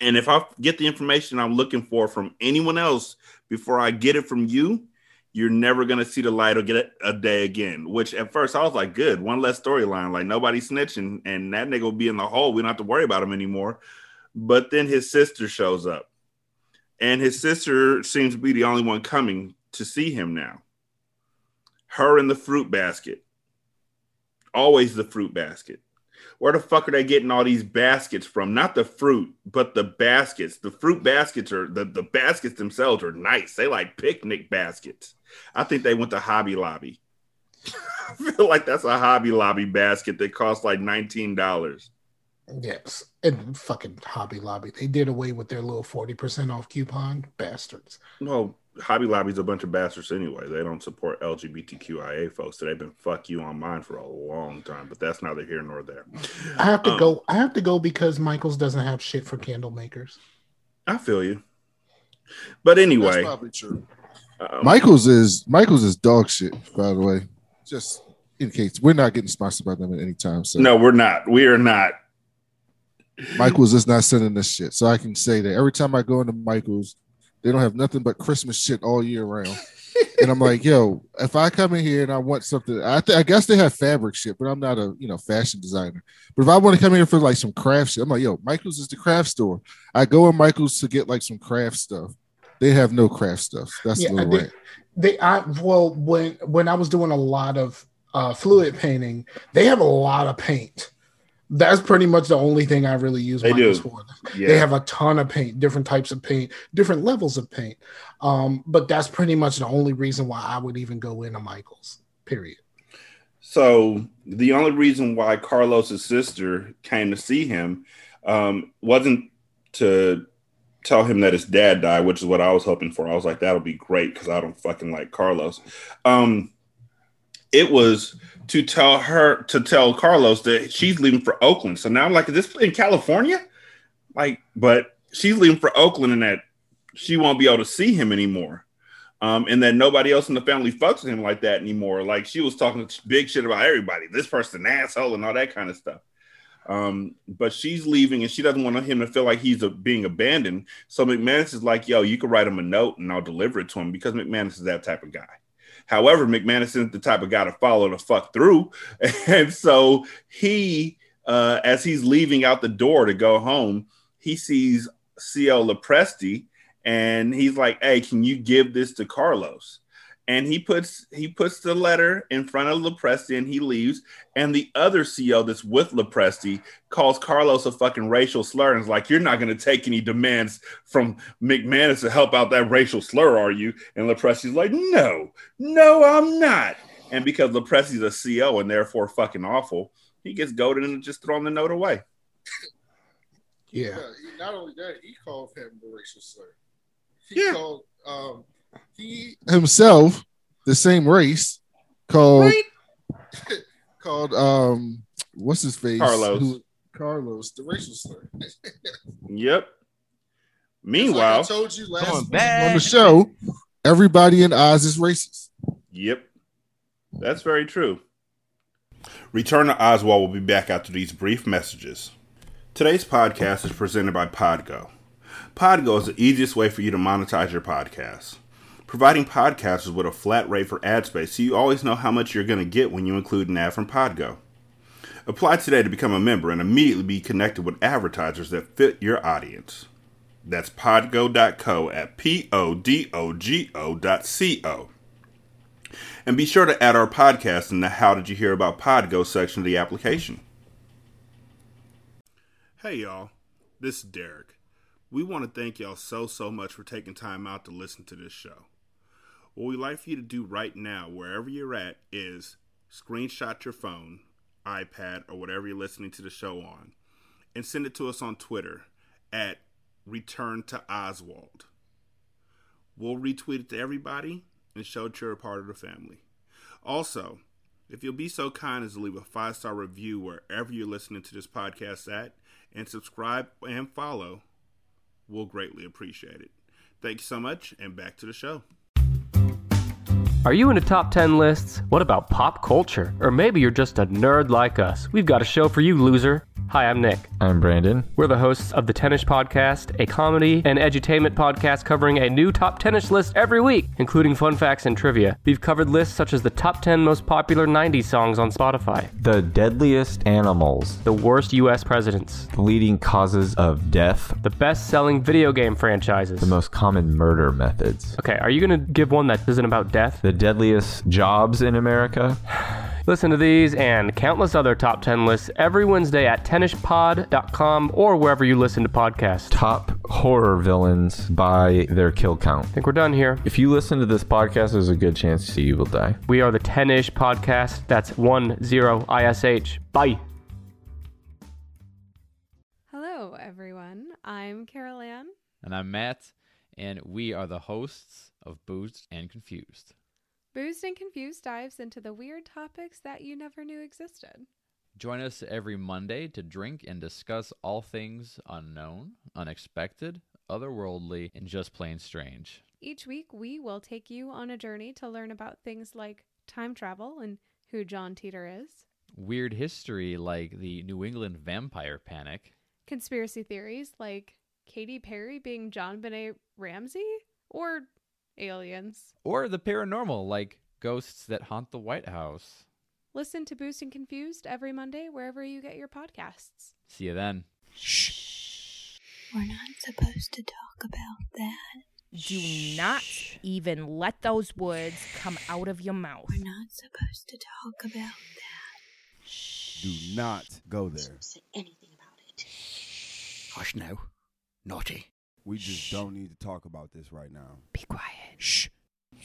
Speaker 1: And if I get the information I'm looking for from anyone else before I get it from you, you're never gonna see the light or get it a day again. Which at first I was like, good, one less storyline. Like nobody snitching, and that nigga will be in the hole. We don't have to worry about him anymore. But then his sister shows up and his sister seems to be the only one coming to see him now. Her in the fruit basket. Always the fruit basket. Where the fuck are they getting all these baskets from? Not the fruit, but the baskets. The fruit baskets are the, the baskets themselves are nice. They like picnic baskets. I think they went to Hobby Lobby. (laughs) I feel like that's a Hobby Lobby basket that costs like $19.
Speaker 2: Yes, and fucking Hobby Lobby. They did away with their little forty percent off coupon, bastards.
Speaker 1: Well, Hobby Lobby's a bunch of bastards anyway. They don't support LGBTQIA folks. So they've been fuck you on mine for a long time, but that's neither here nor there.
Speaker 2: I have to
Speaker 1: Um,
Speaker 2: go. I have to go because Michaels doesn't have shit for candle makers.
Speaker 1: I feel you. But anyway,
Speaker 3: That's probably true.
Speaker 1: Um,
Speaker 3: Michaels is Michaels is dog shit. By the way, just in case we're not getting sponsored by them at any time. So
Speaker 1: no, we're not. We are not.
Speaker 3: Michaels is not sending this shit. So I can say that every time I go into Michaels, they don't have nothing but Christmas shit all year round. and I'm like, yo, if I come in here and I want something, I, th- I guess they have fabric shit, but I'm not a you know fashion designer. But if I want to come in here for like some craft shit, I'm like, yo, Michaels is the craft store. I go in Michaels to get like some craft stuff. They have no craft stuff. That's
Speaker 2: Yeah,
Speaker 3: a little
Speaker 2: they,
Speaker 3: rant.
Speaker 2: they I well when when I was doing a lot of uh, fluid painting, they have a lot of paint. That's pretty much the only thing I really use
Speaker 1: They do.
Speaker 2: for.
Speaker 1: Yeah.
Speaker 2: They have a ton of paint, different types of paint, different levels of paint. Um, but that's pretty much the only reason why I would even go into Michaels. Period.
Speaker 1: So the only reason why Carlos's sister came to see him um, wasn't to tell him that his dad died, which is what I was hoping for. I was like, that'll be great because I don't fucking like Carlos. Um, it was to tell her to tell Carlos that she's leaving for Oakland. So now I'm like, is this in California? Like, but she's leaving for Oakland and that she won't be able to see him anymore um, and that nobody else in the family fucks with him like that anymore. Like she was talking big shit about everybody, this person asshole and all that kind of stuff. Um, but she's leaving and she doesn't want him to feel like he's a, being abandoned. So McManus is like, yo, you can write him a note and I'll deliver it to him because McManus is that type of guy. However, McManus isn't the type of guy to follow the fuck through. (laughs) And so he, uh, as he's leaving out the door to go home, he sees C.O. Lepresti and he's like, "Hey, can you give this to Carlos?" And he puts he puts the letter in front of Lepresti and he leaves. And the other CO that's with Lepresti calls Carlos a fucking racial slur and is like, "You're not going to take any demands from McManus to help out that racial slur, are you?" And Lepresti's like, "No, no, I'm not." And because Lepresti's a CO and therefore fucking awful, he gets goaded into just throwing the note away.
Speaker 2: Yeah.
Speaker 3: he- not only that, he called him the racial slur. He
Speaker 1: Yeah.
Speaker 3: called um he himself the same race called (laughs) called um what's his face
Speaker 1: Carlos.
Speaker 3: Carlos the racial slur. (laughs)
Speaker 1: Yep.
Speaker 3: Like
Speaker 1: Meanwhile,
Speaker 3: I told you last
Speaker 5: Going
Speaker 3: on the show, everybody in Oz is racist.
Speaker 1: Yep. That's very true. Return to Oswald will be back after these brief messages. Today's podcast is presented by Podgo. Podgo is the easiest way for you to monetize your podcast. Providing podcasters with a flat rate for ad space so you always know how much you're going to get when you include an ad from Podgo. Apply today to become a member and immediately be connected with advertisers that fit your audience. That's podgo.co at P O D O G O dot C O. And be sure to add our podcast in the How Did You Hear About Podgo section of the application. Hey, y'all. This is Derek. We want to thank y'all so, so much for taking time out to listen to this show. What we'd like for you to do right now, wherever you're at, is screenshot your phone, iPad, or whatever you're listening to the show on, and send it to us on Twitter at Return to Oswald. We'll retweet it to everybody and show that you're a part of the family. Also, if you'll be so kind as to leave a five star review wherever you're listening to this podcast at, and subscribe and follow, we'll greatly appreciate it. Thank you so much, and back to the show.
Speaker 11: Are you into top 10 lists? What about pop culture? Or maybe you're just a nerd like us. We've got a show for you, loser. Hi, I'm Nick.
Speaker 12: I'm Brandon.
Speaker 11: We're the hosts of the 10ish Podcast, a comedy and edutainment podcast covering a new top tennis list every week, including fun facts and trivia. We've covered lists such as the top 10 most popular 90s songs on Spotify,
Speaker 12: The deadliest animals,
Speaker 11: the worst US presidents,
Speaker 12: the leading causes of death,
Speaker 11: the best selling video game franchises.
Speaker 12: the most common murder methods,
Speaker 11: Okay, are you gonna give one that isn't about death?
Speaker 12: the deadliest jobs in America, (sighs) (sighs) (sighs)
Speaker 11: Listen to these and countless other top 10 lists every Wednesday at tennispod.com or wherever you listen to podcasts.
Speaker 12: top horror villains by their kill count.
Speaker 11: I think we're done here.
Speaker 12: If you listen to this podcast, there's a good chance you will die.
Speaker 11: We are the 10ish podcast. That's 10 ISH. Bye.
Speaker 13: Hello, everyone. I'm Carol Ann.
Speaker 14: And I'm Matt, and we are the hosts of Boozed and Confused.
Speaker 13: Boozed and Confused dives into the weird topics that you never knew existed.
Speaker 14: Join us every Monday to drink and discuss all things unknown, unexpected, otherworldly, and just plain strange.
Speaker 13: Each week, we will take you on a journey to learn about things like time travel and who John Titor is,
Speaker 14: Weird history like the New England vampire panic,
Speaker 13: conspiracy theories like Katy Perry being JonBenét Ramsey, or aliens.
Speaker 14: or the paranormal like ghosts that haunt the White House.
Speaker 13: Listen to Boozed and Confused every Monday wherever you get your podcasts.
Speaker 14: See you then. Shh.
Speaker 15: We're not supposed to talk about that.
Speaker 16: Do not even let those words come out of your mouth.
Speaker 15: We're not supposed to talk about that.
Speaker 17: Do not go there.
Speaker 15: Don't Say anything about it.
Speaker 17: Hush now. Naughty. We just don't need to talk about this right now.
Speaker 16: Be quiet.
Speaker 17: Shh.
Speaker 15: We're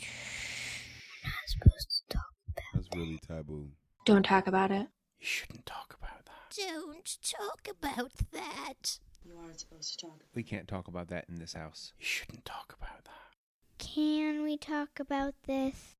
Speaker 15: not supposed to talk about
Speaker 17: That's really taboo.
Speaker 18: Don't talk about it.
Speaker 17: You shouldn't talk about that.
Speaker 15: Don't talk about that. You aren't supposed to talk.
Speaker 19: We can't talk about that in this house.
Speaker 17: You shouldn't talk about that.
Speaker 15: Can we talk about this?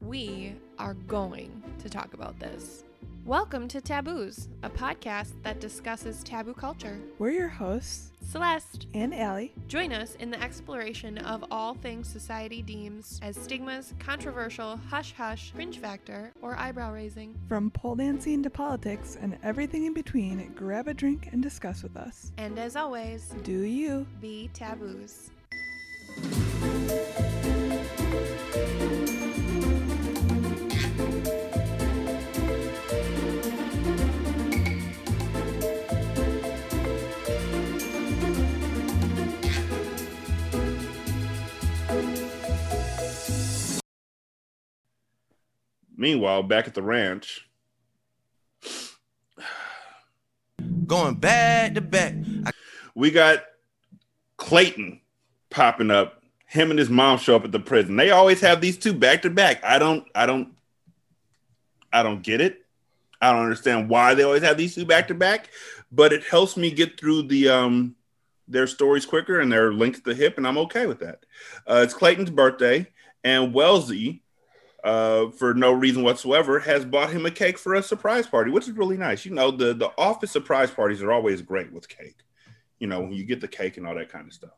Speaker 13: We are going to talk about this. Welcome to Taboos, a podcast that discusses taboo culture.
Speaker 20: We're your hosts,
Speaker 13: Celeste
Speaker 20: and Allie.
Speaker 13: Join us in the exploration of all things society deems as stigmas, controversial, hush hush, cringe factor, or eyebrow raising.
Speaker 20: From pole dancing to politics and everything in between, grab a drink and discuss with us.
Speaker 13: And as always,
Speaker 20: Do you?
Speaker 13: be taboos.
Speaker 1: Meanwhile, back at the ranch,
Speaker 21: Going back to back.
Speaker 1: we got Clayton popping up. Him and his mom show up at the prison. They always have these two back to back. I don't, I don't, I don't get it. I don't understand why they always have these two back to back, but it helps me get through the um their stories quicker and they're linked at the hip, and I'm okay with that. Uh, it's Clayton's birthday, and Wellesley, uh, for no reason whatsoever, has bought him a cake for a surprise party, which is really nice. You know, the the office surprise parties are always great with cake. You know, when you get the cake and all that kind of stuff.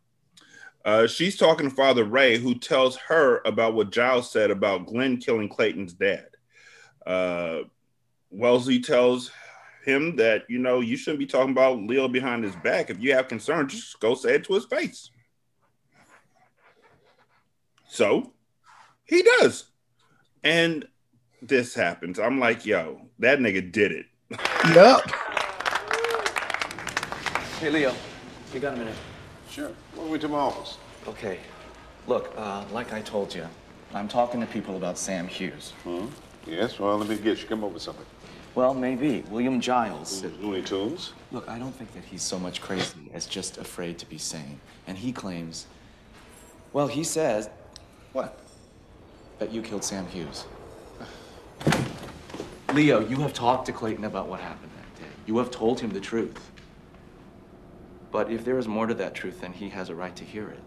Speaker 1: Uh, she's talking to Father Ray, who tells her about what Giles said about Glynn killing Clayton's dad. Uh, Wellesley tells him that, you know, you shouldn't be talking about Leo behind his back. If you have concerns, just go say it to his face. So he does. And this happens. I'm like, yo, that nigga did it.
Speaker 2: Yep.
Speaker 5: Hey, Leo, you got a minute?
Speaker 10: Sure. Why don't we to my office?
Speaker 5: Okay. Look, uh, like I told you, I'm talking to people about Sam Hughes.
Speaker 10: Hmm? Yes, well, let me get you. Come up with something.
Speaker 5: Well, maybe. William Giles.
Speaker 10: Looney Tunes?
Speaker 5: Look, I don't think that he's so much crazy as just afraid to be sane. And he claims, well, he says. What? That you killed Sam Hughes. Leo, you have talked to Clayton about what happened that day. You have told him the truth. But if there is more to that truth, then he has a right to hear it.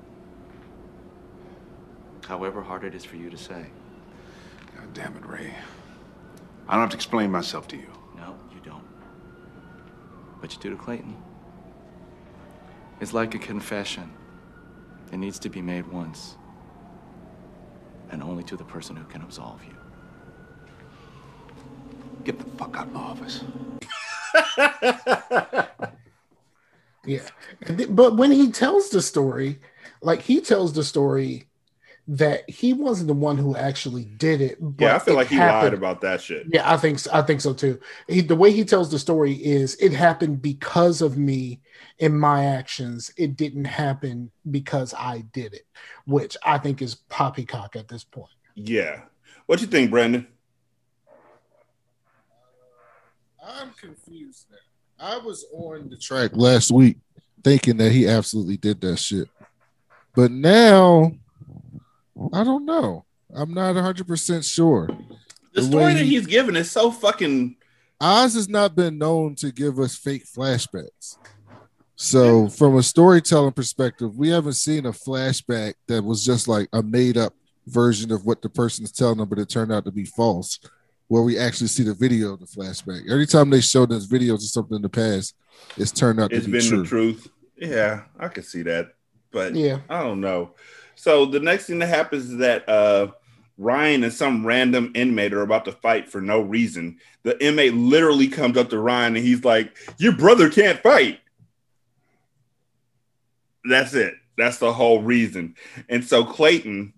Speaker 18: however hard it is for you to say.
Speaker 10: God damn it, Ray. I don't have to explain myself to you.
Speaker 18: No, you don't. But you do to Clayton. It's like a confession. It needs to be made once. And only to the person who can absolve you.
Speaker 10: Get the fuck out of my office. (laughs)
Speaker 2: Yeah. But when he tells the story, like he tells the story that he wasn't the one who actually did it. But
Speaker 1: Yeah, I feel like he lied about that shit.
Speaker 2: Yeah, I think so, I think so too. He, the way he tells the story is it happened because of me and my actions. It didn't happen because I did it, which I think is poppycock at this point.
Speaker 1: Yeah. What do you think, Brandon?
Speaker 3: I'm confused now. I was on the track last week thinking that he absolutely did that shit. But now I don't know. I'm not 100% sure.
Speaker 1: The
Speaker 3: The
Speaker 1: story that
Speaker 3: he-
Speaker 1: he's given is so fucking.
Speaker 3: Oz has not been known to give us fake flashbacks. So, from a storytelling perspective, we haven't seen a flashback that was just like a made up version of what the person is telling them, but it turned out to be false, where we actually see the video of the flashback. Every time they showed us videos of something in the past, it's turned out
Speaker 1: It's
Speaker 3: to be
Speaker 1: been
Speaker 3: true.
Speaker 1: the truth. Yeah, I can see that. But
Speaker 2: Yeah.
Speaker 1: I don't know. So the next thing that happens is that uh Ryan and some random inmate are about to fight for no reason. The inmate literally comes up to Ryan and he's like, Your brother can't fight. That's it. That's the whole reason. And so Clayton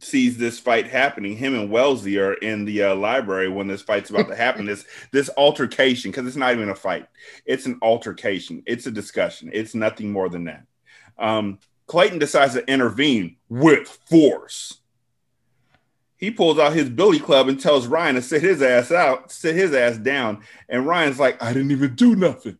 Speaker 1: sees this fight happening. Him and Wellesley are in the uh, library when this fight's about to happen. This (laughs) this altercation, because it's not even a fight. It's an altercation. It's a discussion. It's nothing more than that. Um, Clayton decides to intervene with force. He pulls out his billy club and tells Ryan to sit his ass out, sit his ass down. And Ryan's like, I didn't even do nothing.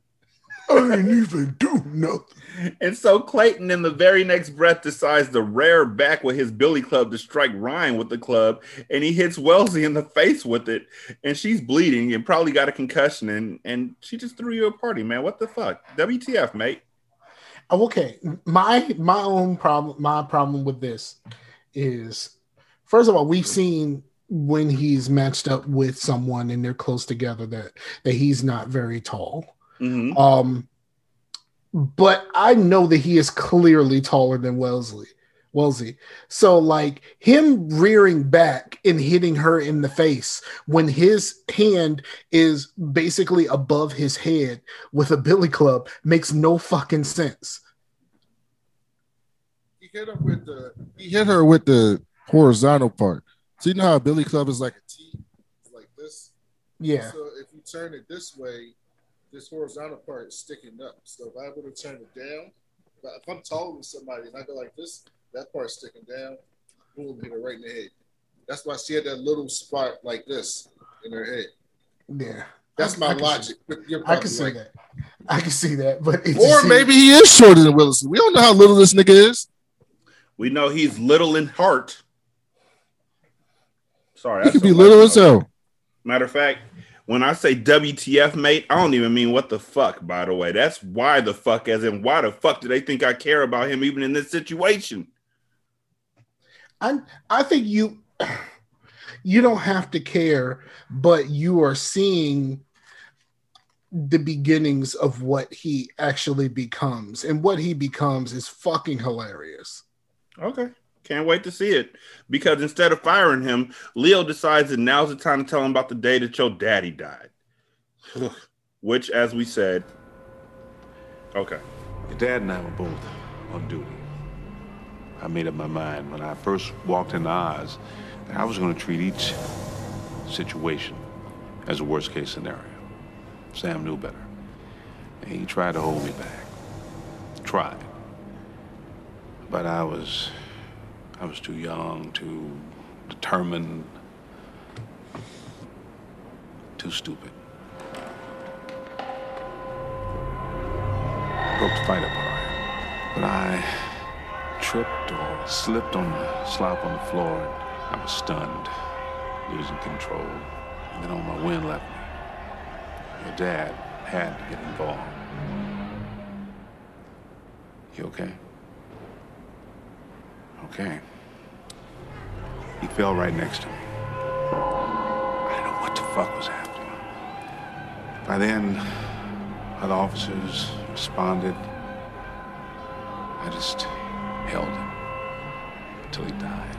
Speaker 1: I didn't even do nothing. And so Clayton, in the very next breath, decides to rear back with his billy club to strike Ryan with the club, and he hits Wellesley in the face with it, and she's bleeding and probably got a concussion, and and she just threw you a party, man. What the fuck? WTF, mate?
Speaker 2: Oh, okay. My my own problem my problem with this is first of all we've seen when he's matched up with someone and they're close together that that he's not very tall.
Speaker 1: Mm-hmm.
Speaker 2: um but i know that he is clearly taller than wellesley wellesley so like him rearing back and hitting her in the face when his hand is basically above his head with a billy club makes no fucking sense
Speaker 3: He hit her with the he hit her with the horizontal part. So you know how a billy club is like a T, like this.
Speaker 2: Yeah.
Speaker 3: So if you turn it this way, this horizontal part is sticking up. So if I were to turn it down, but if I'm taller than somebody and I go like this, that part's sticking down, boom, hit her right in the head. That's why she had that little spot like this in her head.
Speaker 2: Yeah.
Speaker 3: That's
Speaker 2: I-
Speaker 3: my
Speaker 2: I can see-
Speaker 3: logic.
Speaker 2: I can see
Speaker 3: right.
Speaker 2: that. I can see that, but it
Speaker 3: Or maybe he is shorter than Willis. We don't know how little this nigga is.
Speaker 1: We know he's little in heart. Sorry,
Speaker 3: He
Speaker 1: I
Speaker 3: could be little as hell.
Speaker 1: Matter of fact, when I say WTF, mate, I don't even mean what the fuck, by the way. That's why the fuck, as in why the fuck do they think I care about him even in this situation?
Speaker 2: I I think you you don't have to care, but you are seeing the beginnings of what he actually becomes, and what he becomes is fucking hilarious.
Speaker 1: Okay. Can't wait to see it. Because instead of firing him, Leo decides that now's the time to tell him about the day that your daddy died. Which, as we said, okay.
Speaker 10: Your dad and I were both on duty. I made up my mind when I first walked into Oz that I was going to treat each situation as a worst case scenario. Sam knew better. And he tried to hold me back. Tried. But I was I was too young, too determined, too stupid. Broke the fight apart. But I tripped or slipped on the slop on the floor. and I was stunned, losing control. And then all my wind left me. Your dad had to get involved. You okay? Okay. he fell right next to me. I didn't know what the fuck was happening. By then, other officers responded. I just held him until he died.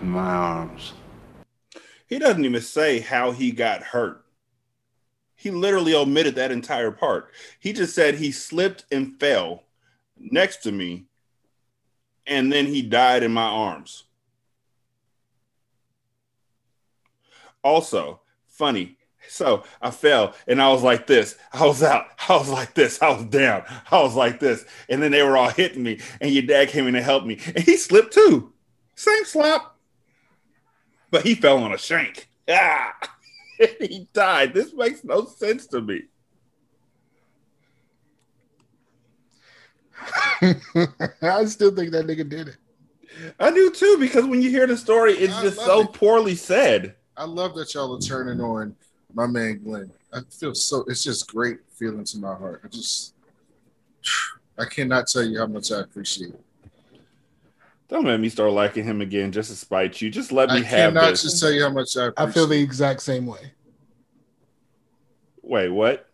Speaker 10: In my arms.
Speaker 1: He doesn't even say how he got hurt. He literally omitted that entire part. He just said he slipped and fell next to me, and then he died in my arms. Also, funny. So I fell and I was like this. I was out. (laughs) I was like this. I was down. I was like this. And then they were all hitting me. And your dad came in to help me. And he slipped too. Same slap. But he fell on a shank. (laughs) Ah. he died. This makes no sense to me. (laughs)
Speaker 2: I still think that nigga did it.
Speaker 1: I do too, because when you hear the story, it's
Speaker 3: I
Speaker 1: just so
Speaker 3: it.
Speaker 1: poorly said.
Speaker 3: I love that y'all are turning on my man Glynn. I feel so. It's just great feeling to my heart. I just, I cannot tell you how much I appreciate it.
Speaker 1: Don't let me start liking him again just to spite you. Just let me
Speaker 3: I
Speaker 1: have I
Speaker 3: cannot
Speaker 1: this.
Speaker 3: just tell you how much I. Appreciate
Speaker 2: I feel the exact same way.
Speaker 1: Wait, what?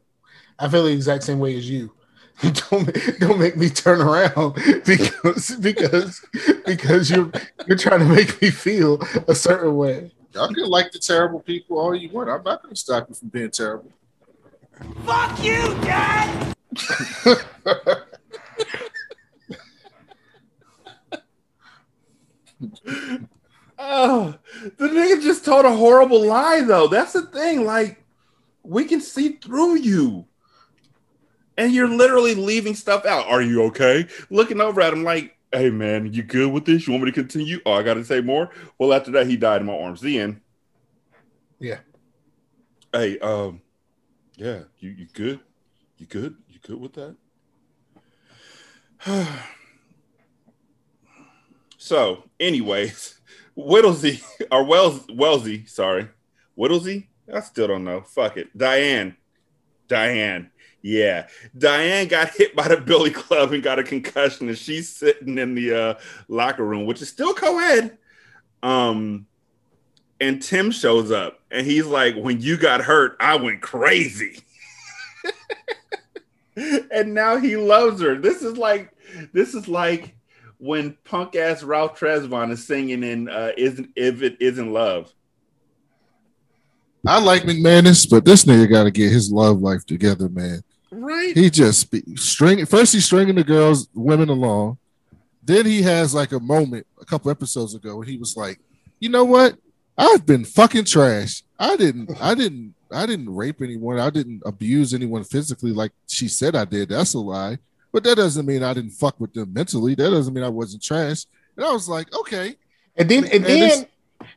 Speaker 2: I feel the exact same way as you. (laughs) Don't don't make me turn around (laughs) because because because you're you're trying to make me feel a certain way.
Speaker 3: Y'all can like the terrible people all you want. I'm not going to stop you from being terrible.
Speaker 21: Fuck you, Dad!
Speaker 1: Oh, the nigga just told a horrible lie, though. That's the thing. Like, we can see through you. And you're literally leaving stuff out. Are you okay? Looking over at him like, hey, man, you good with this? You want me to continue? Oh, I got to say more? Well, after that, he died in my arms. The end.
Speaker 2: Yeah.
Speaker 1: Hey, um, yeah, you, you good? You good? You good with that? (sighs) so, anyways, (laughs) Whittlesey or Wells Wellesley, sorry, Whittlesey. I still don't know. Fuck it. Diane, Diane. Yeah, Diane got hit by the Billy Club and got a concussion, and she's sitting in the uh, locker room, which is still co-ed. Um, and Tim shows up, and he's like, "When you got hurt, I went crazy." (laughs) and now he loves her. This is like this is like when punk ass Ralph Tresvant is singing in uh, "Isn't If It Isn't Love."
Speaker 3: I like McManus, but this nigga got to get his love life together, man.
Speaker 1: Right?
Speaker 3: He just be string first. He's stringing the girls, women along. Then he has like a moment a couple episodes ago where he was like, "You know what? I've been fucking trash. I didn't. I didn't. I didn't rape anyone. I didn't abuse anyone physically like she said I did. That's a lie. But that doesn't mean I didn't fuck with them mentally. That doesn't mean I wasn't trash." And I was like, "Okay."
Speaker 2: And then and
Speaker 3: McManus-
Speaker 2: then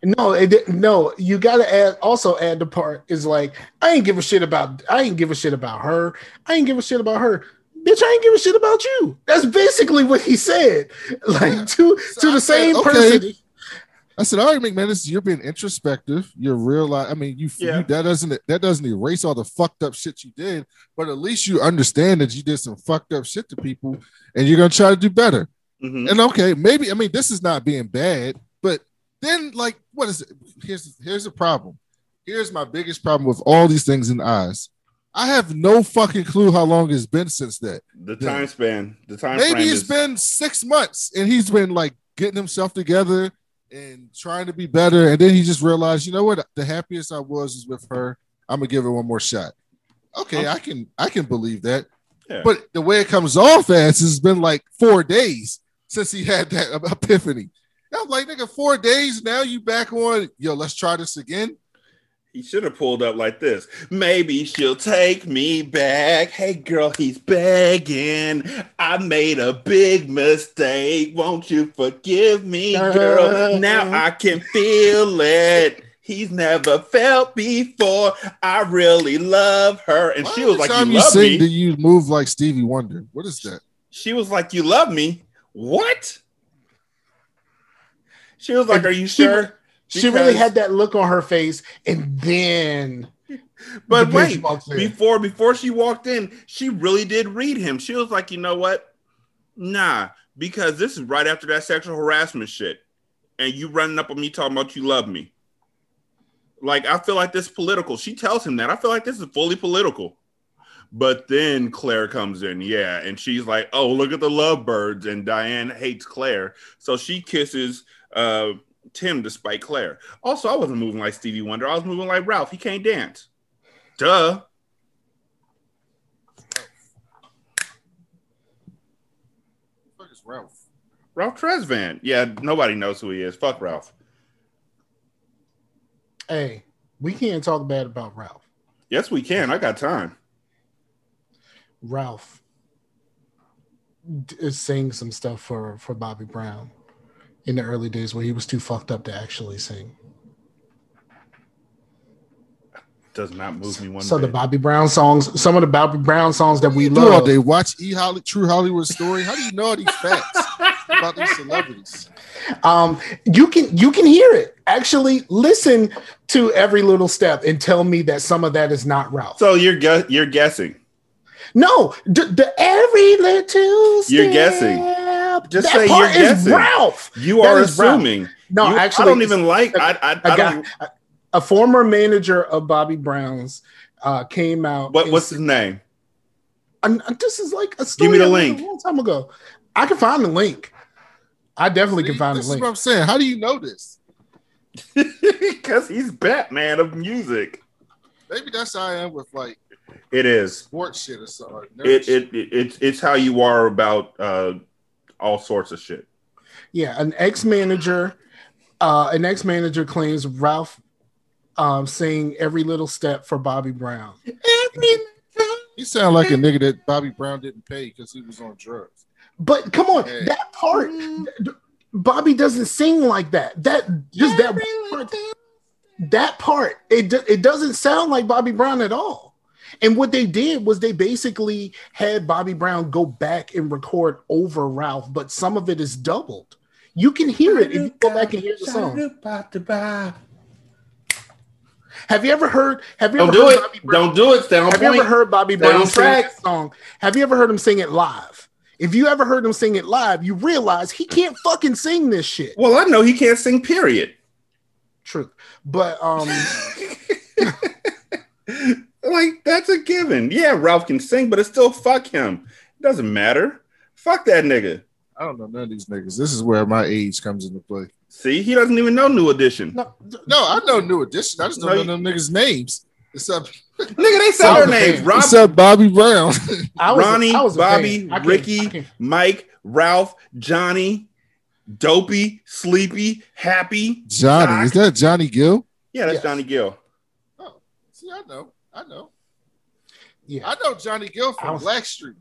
Speaker 2: no, it, no, you gotta add also add the part is like I ain't give a shit about I ain't give a shit about her. I ain't give a shit about her. Bitch, I ain't give a shit about you. That's basically what he said. (laughs) Like to to the same
Speaker 3: okay.
Speaker 2: person.
Speaker 3: I said, "All right, McManus, you're being introspective. You're real. I mean, you,
Speaker 1: Yeah.
Speaker 3: you that doesn't that doesn't erase all the fucked up shit you did, but at least you understand that you did some fucked up shit to people, and you're gonna try to do better.
Speaker 1: Mhm.
Speaker 3: And okay, maybe I mean this is not being bad, but then like, what is it? Here's here's the problem. Here's my biggest problem with all these things in the eyes. I have no fucking clue how long it's been since that.
Speaker 1: The time span, the time
Speaker 3: Maybe it's
Speaker 1: is
Speaker 3: been six months and he's been like getting himself together and trying to be better. And then he just realized, you know what? The happiest I was is with her. I'm gonna give her one more shot. Okay, I can I can believe that.
Speaker 1: Yeah.
Speaker 3: But the way it comes off as has been like four days since he had that (laughs) epiphany. I'm like, nigga, four days now you back on. Yo, let's try this again.
Speaker 1: He should have pulled up like this. Maybe she'll take me back. Hey, girl, he's begging. I made a big mistake. Won't you forgive me, girl? Now I can feel it. He's never felt before. I really love her. And she was like,
Speaker 3: Time
Speaker 1: You
Speaker 3: you
Speaker 1: love
Speaker 3: sing,
Speaker 1: me.
Speaker 3: do you move like Stevie Wonder? What is that?
Speaker 1: She was like, You love me? What? She was like, Are you
Speaker 2: She-
Speaker 1: sure?
Speaker 2: She really had that look on her face, and then (laughs)
Speaker 1: But wait, before before she walked in, she really did read him. She was like, you know what? Nah, because this is right after that sexual harassment shit. and you running up on me talking about you love me. Like I feel like this political. She tells him that. I feel like this is fully political. But then Claire comes in, yeah, and she's like, "Oh, look at the lovebirds," and Diane hates Claire, so she kisses uh, Tim despite Claire. Also, I wasn't moving like Stevie Wonder. I was moving like Ralph. He can't dance. Duh.
Speaker 3: Fuck is Ralph?
Speaker 1: Ralph Tresvant. Yeah, nobody knows who he is. Fuck Ralph.
Speaker 2: Hey, we can't talk bad about Ralph.
Speaker 1: Yes, we can. I got time.
Speaker 2: Ralph is saying some stuff for for Bobby Brown in the early days where he was too fucked up to actually sing.
Speaker 1: Does not move me one
Speaker 2: So the. Bobby Brown songs, some of the Bobby Brown songs that we
Speaker 3: do all
Speaker 2: love,
Speaker 3: day watch E Holly True Hollywood Story. How do you know all these facts about these celebrities?
Speaker 2: um, you can you can hear it. Actually, listen to every little step and tell me that some of that is not Ralph.
Speaker 1: So you're gu- you're guessing.
Speaker 2: No, the, the every little step.
Speaker 1: You're guessing. Just
Speaker 2: that
Speaker 1: say
Speaker 2: part
Speaker 1: you're
Speaker 2: is
Speaker 1: guessing.
Speaker 2: Ralph.
Speaker 1: You
Speaker 2: That
Speaker 1: are
Speaker 2: is Ralph.
Speaker 1: assuming.
Speaker 2: No,
Speaker 1: You-
Speaker 2: actually,
Speaker 1: I don't even like. I I,
Speaker 2: a
Speaker 1: I
Speaker 2: guy-
Speaker 1: don't.
Speaker 2: a, a former manager of Bobby Brown's uh, came out.
Speaker 1: What what's his name?
Speaker 2: And and this is like a story.
Speaker 1: Give me the link.
Speaker 2: a long time ago. I can find the link. I definitely can find
Speaker 3: This
Speaker 2: the
Speaker 3: is
Speaker 2: link.
Speaker 3: what I'm saying. How do you know this? (laughs)
Speaker 1: Because he's Batman of music.
Speaker 3: Maybe that's how I am with like
Speaker 1: It is.
Speaker 3: sports shit or something. or
Speaker 1: It it, it it's it's how you are about uh all sorts of shit.
Speaker 2: Yeah, an ex manager, uh, an ex manager claims Ralph um, saying every little step for Bobby Brown.
Speaker 3: He sound like a nigga that Bobby Brown didn't pay because he was on drugs.
Speaker 2: But come on,
Speaker 3: Hey.
Speaker 2: that part, Bobby doesn't sing like that. That just that part, that part, it it doesn't sound like Bobby Brown at all. And what they did was they basically had Bobby Brown go back and record over Ralph, but some of it is doubled. You can hear it if you go back and hear the song. Have you ever heard? Have you
Speaker 1: Don't
Speaker 2: ever
Speaker 1: do
Speaker 2: heard
Speaker 1: it.
Speaker 2: Bobby Brown?
Speaker 1: Don't do it.
Speaker 2: Have you ever heard Bobby Brown sing
Speaker 1: track.
Speaker 2: that song? Have you ever heard him sing it live? If you ever heard him sing it live, you realize he can't fucking sing this shit.
Speaker 1: Well, I know he can't sing. Period.
Speaker 2: Truth, but um, (laughs)
Speaker 1: Like that's a given. Yeah, Ralph can sing, but it's still fuck him. It doesn't matter. Fuck that nigga.
Speaker 3: I don't know none of these niggas. This is where my age comes into play.
Speaker 1: See, he doesn't even know New Edition.
Speaker 2: No,
Speaker 3: No, I know New Edition. I just don't
Speaker 1: No,
Speaker 3: know
Speaker 1: you-
Speaker 3: them niggas' names. It's Except, (laughs)
Speaker 1: Nigga, they said their names.
Speaker 2: fan.
Speaker 1: Rob,
Speaker 3: except Bobby Brown.
Speaker 2: I was,
Speaker 1: Ronnie,
Speaker 2: I was
Speaker 1: Bobby.
Speaker 2: I
Speaker 1: Ricky,
Speaker 2: I
Speaker 1: Mike, Ralph, Johnny, Dopey, Sleepy, Happy.
Speaker 3: Johnny.
Speaker 1: Doc.
Speaker 3: Is that Johnny Gill?
Speaker 1: Yeah, that's
Speaker 2: Yes.
Speaker 1: Johnny Gill.
Speaker 3: Oh, see, I know. I know.
Speaker 2: Yeah,
Speaker 3: I know Johnny Gill
Speaker 2: I
Speaker 3: from
Speaker 2: was-
Speaker 3: Blackstreet.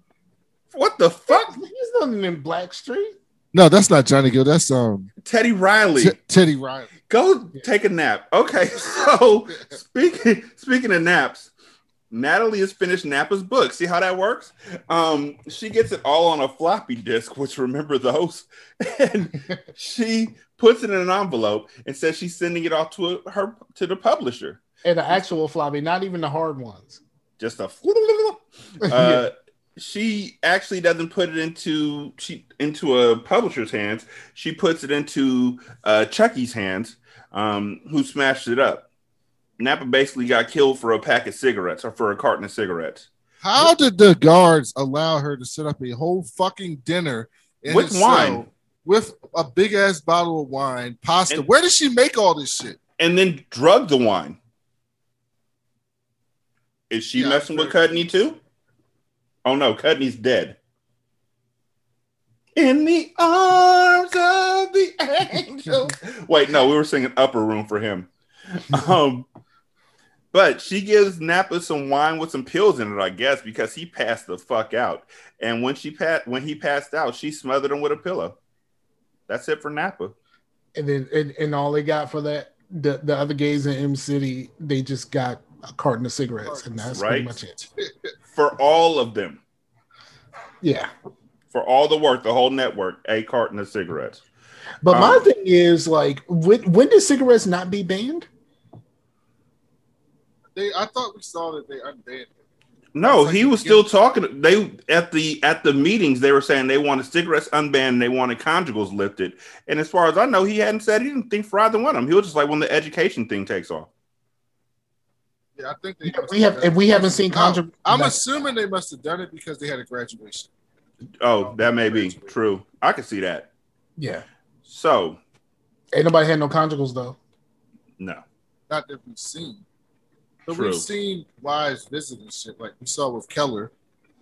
Speaker 1: What the fuck?
Speaker 2: he's nothing in Blackstreet.
Speaker 3: No, that's not Johnny Gill. That's um
Speaker 1: Teddy Riley.
Speaker 3: T- Teddy Riley.
Speaker 1: Go take a nap. Okay, (laughs) so (laughs) speaking speaking of naps, Natalie has finished Nappa's book. See how that works? Um, she gets it all on a floppy disk, which remember those, (laughs) and she puts it in an envelope and says she's sending it off to a, her to the publisher.
Speaker 2: And the actual floppy, not even the hard ones.
Speaker 1: Just a. (laughs) Uh, she actually doesn't put it into she into a publisher's hands. She puts it into uh, Chucky's hands, um, who smashed it up. Nappa basically got killed for a pack of cigarettes or for a carton of cigarettes.
Speaker 3: How did the guards allow her to set up a whole fucking dinner in
Speaker 1: With wine.
Speaker 3: with a big ass bottle of wine, pasta?
Speaker 1: And-
Speaker 3: Where did she make all this shit?
Speaker 1: And then drug the wine. Is she
Speaker 3: Yeah,
Speaker 1: messing with. Cudney too? Oh no, Cudney's dead. In the arms of the angel. (laughs) Wait, no, we were singing Upper Room for him. Um, but she gives Nappa some wine with some pills in it, I guess, because he passed the fuck out. And when she passed, when he passed out, she smothered him with a pillow. That's it for Nappa.
Speaker 2: And then and, and all they got for that, the, the other gays in Em City, they just got a carton of cigarettes, and that's
Speaker 1: Right.
Speaker 2: pretty much it. (laughs)
Speaker 1: For all of them,
Speaker 2: Yeah.
Speaker 1: for all the work, the whole network, a carton of cigarettes.
Speaker 2: But my
Speaker 1: Um,
Speaker 2: thing is like, when, when did cigarettes not be banned?
Speaker 3: They, I thought we saw that they unbanned it.
Speaker 1: No, he was still talking. They at the at the meetings they were saying they wanted cigarettes unbanned and they wanted conjugals lifted. And as far as I know, he hadn't said he didn't think for either one of them. He was just like when the education thing takes off.
Speaker 3: Yeah, I think they
Speaker 2: We have if we haven't seen
Speaker 3: I'm. I'm assuming they must have done it because they had a graduation.
Speaker 1: Oh, that may be true. I can see that.
Speaker 2: Yeah.
Speaker 1: So
Speaker 2: Ain't nobody had no conjugals though.
Speaker 1: no.
Speaker 3: Not that we've seen. But
Speaker 1: True.
Speaker 3: we've seen wives visit and shit. Like we saw with Keller,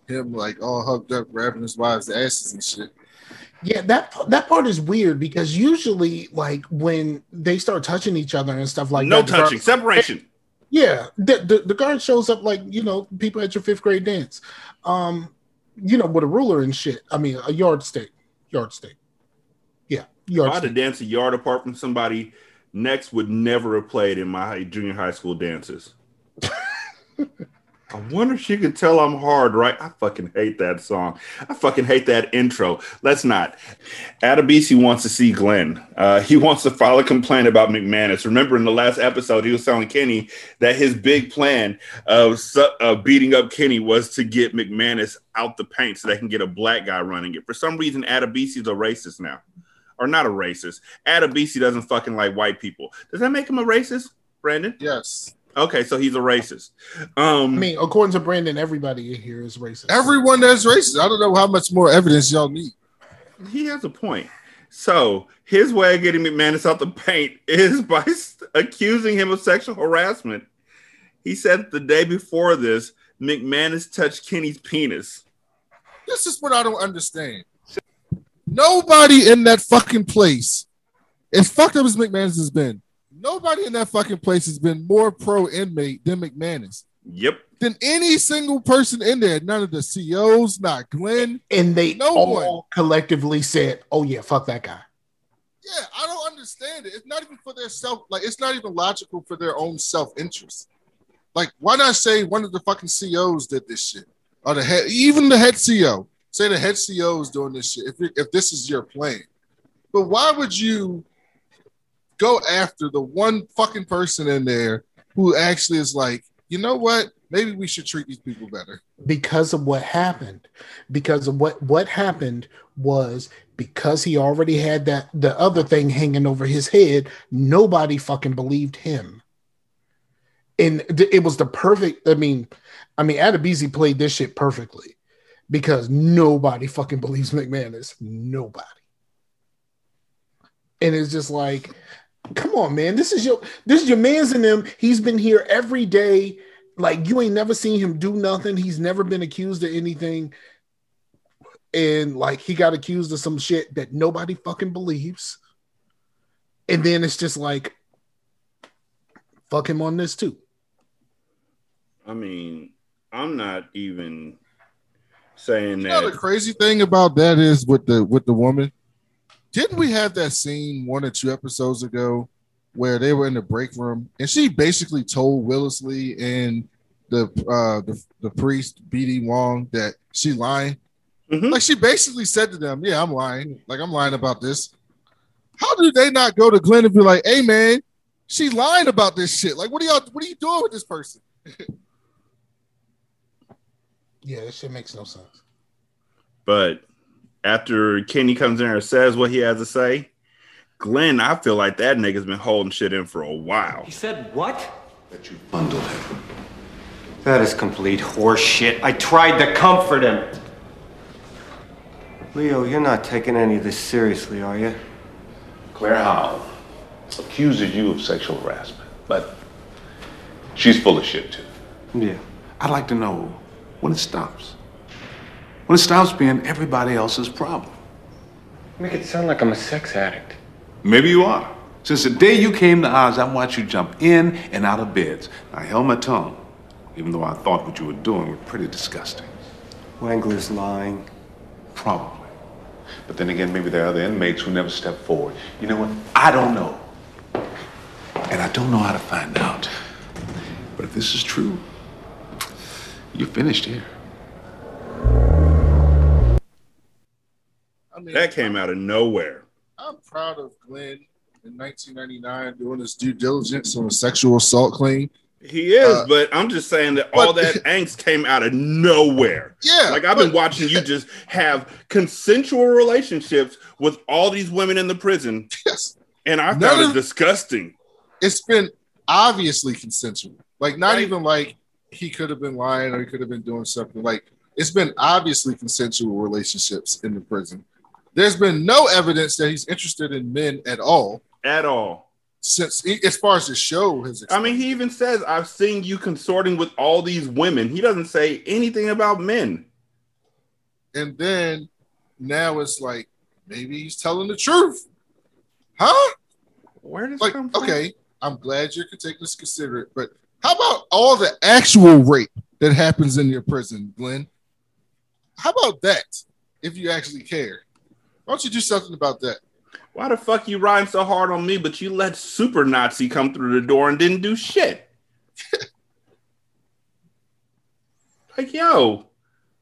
Speaker 3: him like all hugged up, grabbing his wives' asses and shit.
Speaker 2: Yeah, that that part is weird because usually, like when they start touching each other and stuff like
Speaker 1: no
Speaker 2: that, the guard-
Speaker 1: touching, separation.
Speaker 2: Yeah, the, the the guard shows up like you know people at your fifth grade dance, um, you know with a ruler and shit. I mean a yardstick, yardstick. Yeah,
Speaker 1: If I had to
Speaker 2: yardstick.
Speaker 1: dance a yard apart from somebody, next would never have played in my junior high school dances. (laughs) I wonder if she could tell I'm hard, right? I fucking hate that song. I fucking hate that intro. Let's not. Adebisi wants to see Glynn. Uh, he wants to file a complaint about McManus. Remember in the last episode, he was telling Kenny that his big plan of uh, beating up Kenny was to get McManus out the paint so they can get a black guy running it. For some reason, Adebisi's a racist now. Or not a racist. Adebisi doesn't fucking like white people. Does that make him a racist, Brandon?
Speaker 3: Yes.
Speaker 1: Okay, so he's a racist. Um,
Speaker 2: I mean, according to Brandon, everybody here is racist.
Speaker 3: Everyone that's racist. I don't know how much more evidence y'all need.
Speaker 1: he has a point. So his way of getting McManus out the paint is by (laughs) accusing him of sexual harassment. He said the day before this, McManus touched Kenny's penis.
Speaker 3: This is what I don't understand. Nobody in that fucking place, as fucked up as McManus has been, nobody in that fucking place has been more pro inmate than McManus.
Speaker 1: Yep.
Speaker 3: Than any single person in there. None of the C.O.s, not Glynn.
Speaker 2: and they
Speaker 3: No
Speaker 2: all
Speaker 3: one.
Speaker 2: collectively said, "Oh yeah, fuck that guy."
Speaker 3: Yeah, I don't understand it. It's not even for their self, like it's not even logical for their own self-interest. Like, why not say one of the fucking C.O.s did this shit? Or the head, even the head CEO. Say the head C.O. is doing this shit if, if this is your plan. But why would you go after the one fucking person in there who actually is like, you know what? Maybe we should treat these people better.
Speaker 2: because of what happened because of what what happened was because he already had that the other thing hanging over his head nobody fucking believed him and th- it was the perfect i mean i mean adebisi played this shit perfectly because nobody fucking believes mcmanus nobody and it's just like come on man. This is your this is your man's in him he's been here every day. Like you ain't never seen him do nothing. He's never been accused of anything. And like he got accused of some shit that nobody fucking believes. And then it's just like fuck him on this too.
Speaker 1: I mean, I'm not even saying
Speaker 3: You know
Speaker 1: that.
Speaker 3: the crazy thing about that is with the with the woman. Didn't we have that scene one or two episodes ago where they were in the break room and she basically told Whittlesey and the uh the, the priest BD Wong that she lying? Like she basically said to them, "Yeah, I'm lying. Like I'm lying about this." How do they not go to Glynn and be like, "Hey, man, she lying about this shit. Like, what are y'all? What are you doing with this person?" (laughs)
Speaker 2: yeah that shit makes no sense
Speaker 1: But after Kenny comes in there and says what he has to say, Glynn, I feel like that nigga's been holding shit in for a while.
Speaker 22: He said what?
Speaker 10: That you bundled him.
Speaker 22: That is complete horseshit. I tried to comfort him. Leo, you're not taking any of this seriously, are you?
Speaker 10: Claire Howell accuses you of sexual harassment, but she's full of shit too.
Speaker 22: Yeah.
Speaker 10: I'd like to know when it stops. When it stops being everybody else's problem.
Speaker 22: Make it sound like I'm a sex addict.
Speaker 10: Maybe you are. Since the day you came to Oz, I watched you jump in and out of beds. I held my tongue, even though I thought what you were doing was pretty disgusting.
Speaker 22: Wangler's lying.
Speaker 10: Probably. But then again, maybe there are other inmates who never step forward. You know what? I don't know. And I don't know how to find out. But if this is true, you're finished here.
Speaker 3: I mean,
Speaker 1: That came out of nowhere.
Speaker 3: I'm proud of Glynn in 1999 doing his due diligence on a sexual assault claim
Speaker 1: He is,
Speaker 3: Uh,
Speaker 1: but I'm just saying that all
Speaker 3: but-
Speaker 1: that (laughs) angst came out of nowhere.
Speaker 3: Yeah,
Speaker 1: Like I've been watching you (laughs) just have consensual relationships with all these women in the prison.
Speaker 3: Yes.
Speaker 1: And I
Speaker 3: None
Speaker 1: found it disgusting.
Speaker 3: It's been obviously consensual. Like not
Speaker 1: Right.
Speaker 3: even like he could have been lying or he could have been doing something. Like it's been obviously consensual relationships in the prison. There's been no evidence that he's interested in men at all.
Speaker 1: At all.
Speaker 3: Since as far as the show has
Speaker 1: I mean, he even says, I've seen you consorting with all these women. He doesn't say anything about men.
Speaker 3: and then now it's like maybe he's telling the truth. Huh?
Speaker 1: Where does
Speaker 3: like
Speaker 1: come from?
Speaker 3: okay, I'm glad you're taking this considerate, but how about all the actual rape that happens in your prison, Glynn? How about that? If you actually care, why don't you do something about that?
Speaker 1: Why the fuck you riding so hard on me, but you let Super Nazi come through the door and didn't do shit? (laughs) like, yo,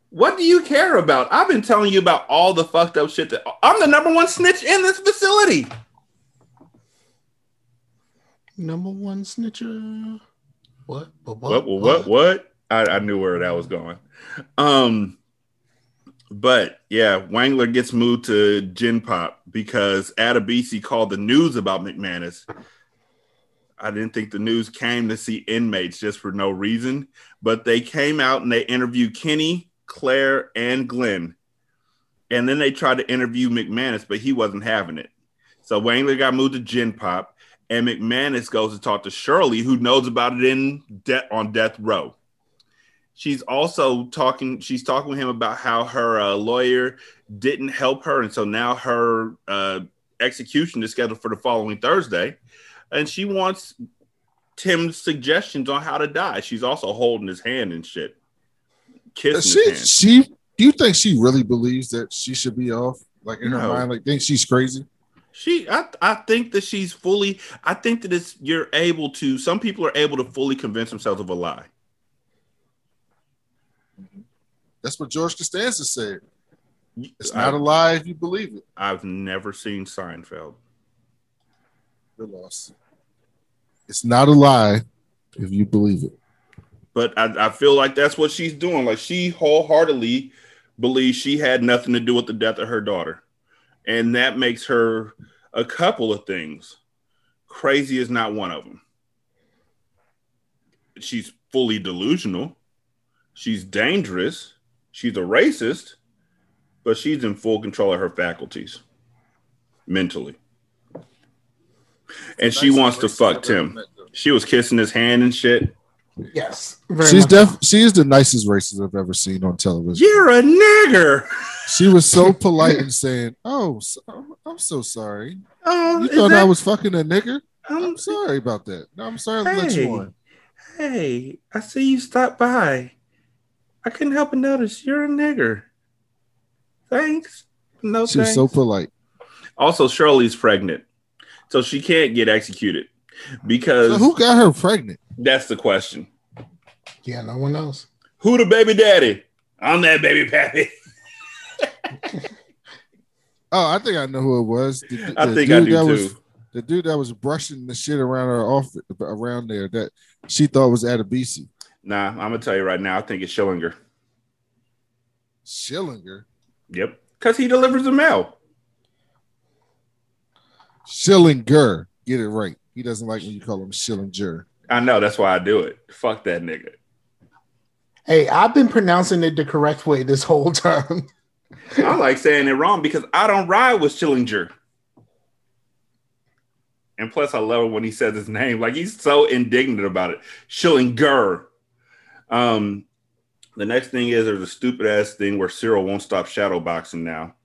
Speaker 1: what do you care about? I've been telling you about all the fucked up shit that I'm the number one snitch in this facility.
Speaker 2: Number one snitcher. What? What?
Speaker 1: What? What? What? what? I, I knew where that was going. Um, but yeah, Wangler gets moved to Gen Pop because Adebisi called the news about McManus. I didn't think the news came to see inmates just for no reason, but they came out and they interviewed Kenny, Claire, and Glynn. And then they tried to interview McManus, but he wasn't having it. So Wangler got moved to Gen Pop, and McManus goes to talk to Shirley, who knows about it in de- on death row. She's also talking. She's talking with him about how her uh, lawyer didn't help her, and so now her uh, execution is scheduled for the following Thursday, and she wants Tim's suggestions on how to die. She's also holding his hand and shit, kissing
Speaker 3: She,
Speaker 1: his hand.
Speaker 3: she, do you think she really believes that she should be off? Like in her mind, like think she's crazy?
Speaker 1: She, I, I think that she's fully. I think that it's you're able to. Some people are able to fully convince themselves of a lie.
Speaker 3: That's what George Costanza said. It's
Speaker 1: I-
Speaker 3: not a lie if you believe it.
Speaker 1: I've never seen Seinfeld.
Speaker 3: You're lost. It's not a lie if you believe it.
Speaker 1: but I, I feel like that's what she's doing. Like she wholeheartedly believes she had nothing to do with the death of her daughter, and that makes her a couple of things. Crazy is not one of them. She's fully delusional. She's dangerous. She's a racist, but she's in full control of her faculties mentally. And she wants to fuck Tim. She was kissing his hand and shit.
Speaker 2: Yes. Very
Speaker 3: She's
Speaker 2: much
Speaker 3: def she is the nicest racist I've ever seen on television.
Speaker 1: You're a nigger.
Speaker 3: She was so polite and saying, "Oh, so, I'm so sorry.
Speaker 1: Oh,
Speaker 3: You
Speaker 1: is
Speaker 3: thought I was fucking a nigger?
Speaker 1: Um,
Speaker 3: I'm sorry about that. No, I'm sorry to let
Speaker 1: Hey.
Speaker 3: you on."
Speaker 1: Hey, I see you stopped by. I couldn't help but notice you're a nigger. Thanks. No
Speaker 3: She was
Speaker 1: thanks.
Speaker 3: so polite.
Speaker 1: also, Shirley's pregnant, so she can't get executed because
Speaker 3: So who got her pregnant?
Speaker 1: that's the question.
Speaker 2: Yeah, no one knows.
Speaker 1: Who the baby daddy? I'm that baby pappy. (laughs)
Speaker 3: Oh, I think I know who it was. The,
Speaker 1: I
Speaker 3: the
Speaker 1: think I
Speaker 3: dude
Speaker 1: do
Speaker 3: that Was,
Speaker 1: too.
Speaker 3: the dude that was brushing the shit around her off around there that she thought was Adebisi.
Speaker 1: Nah, I'm gonna tell you right now. I think it's Schillinger.
Speaker 3: Schillinger.
Speaker 1: Yep, because he delivers the mail.
Speaker 3: Schillinger. Get it right. He doesn't like when you call him Schillinger.
Speaker 1: I know. That's why I do it. Fuck that nigga.
Speaker 2: Hey, I've been pronouncing it the correct way this whole time.
Speaker 1: I like saying it wrong because I don't ride with Schillinger. And plus, I love it when he says his name. Like he's so indignant about it. Schillinger. Um, the next thing is there's a stupid ass thing where Cyril won't stop shadowboxing now.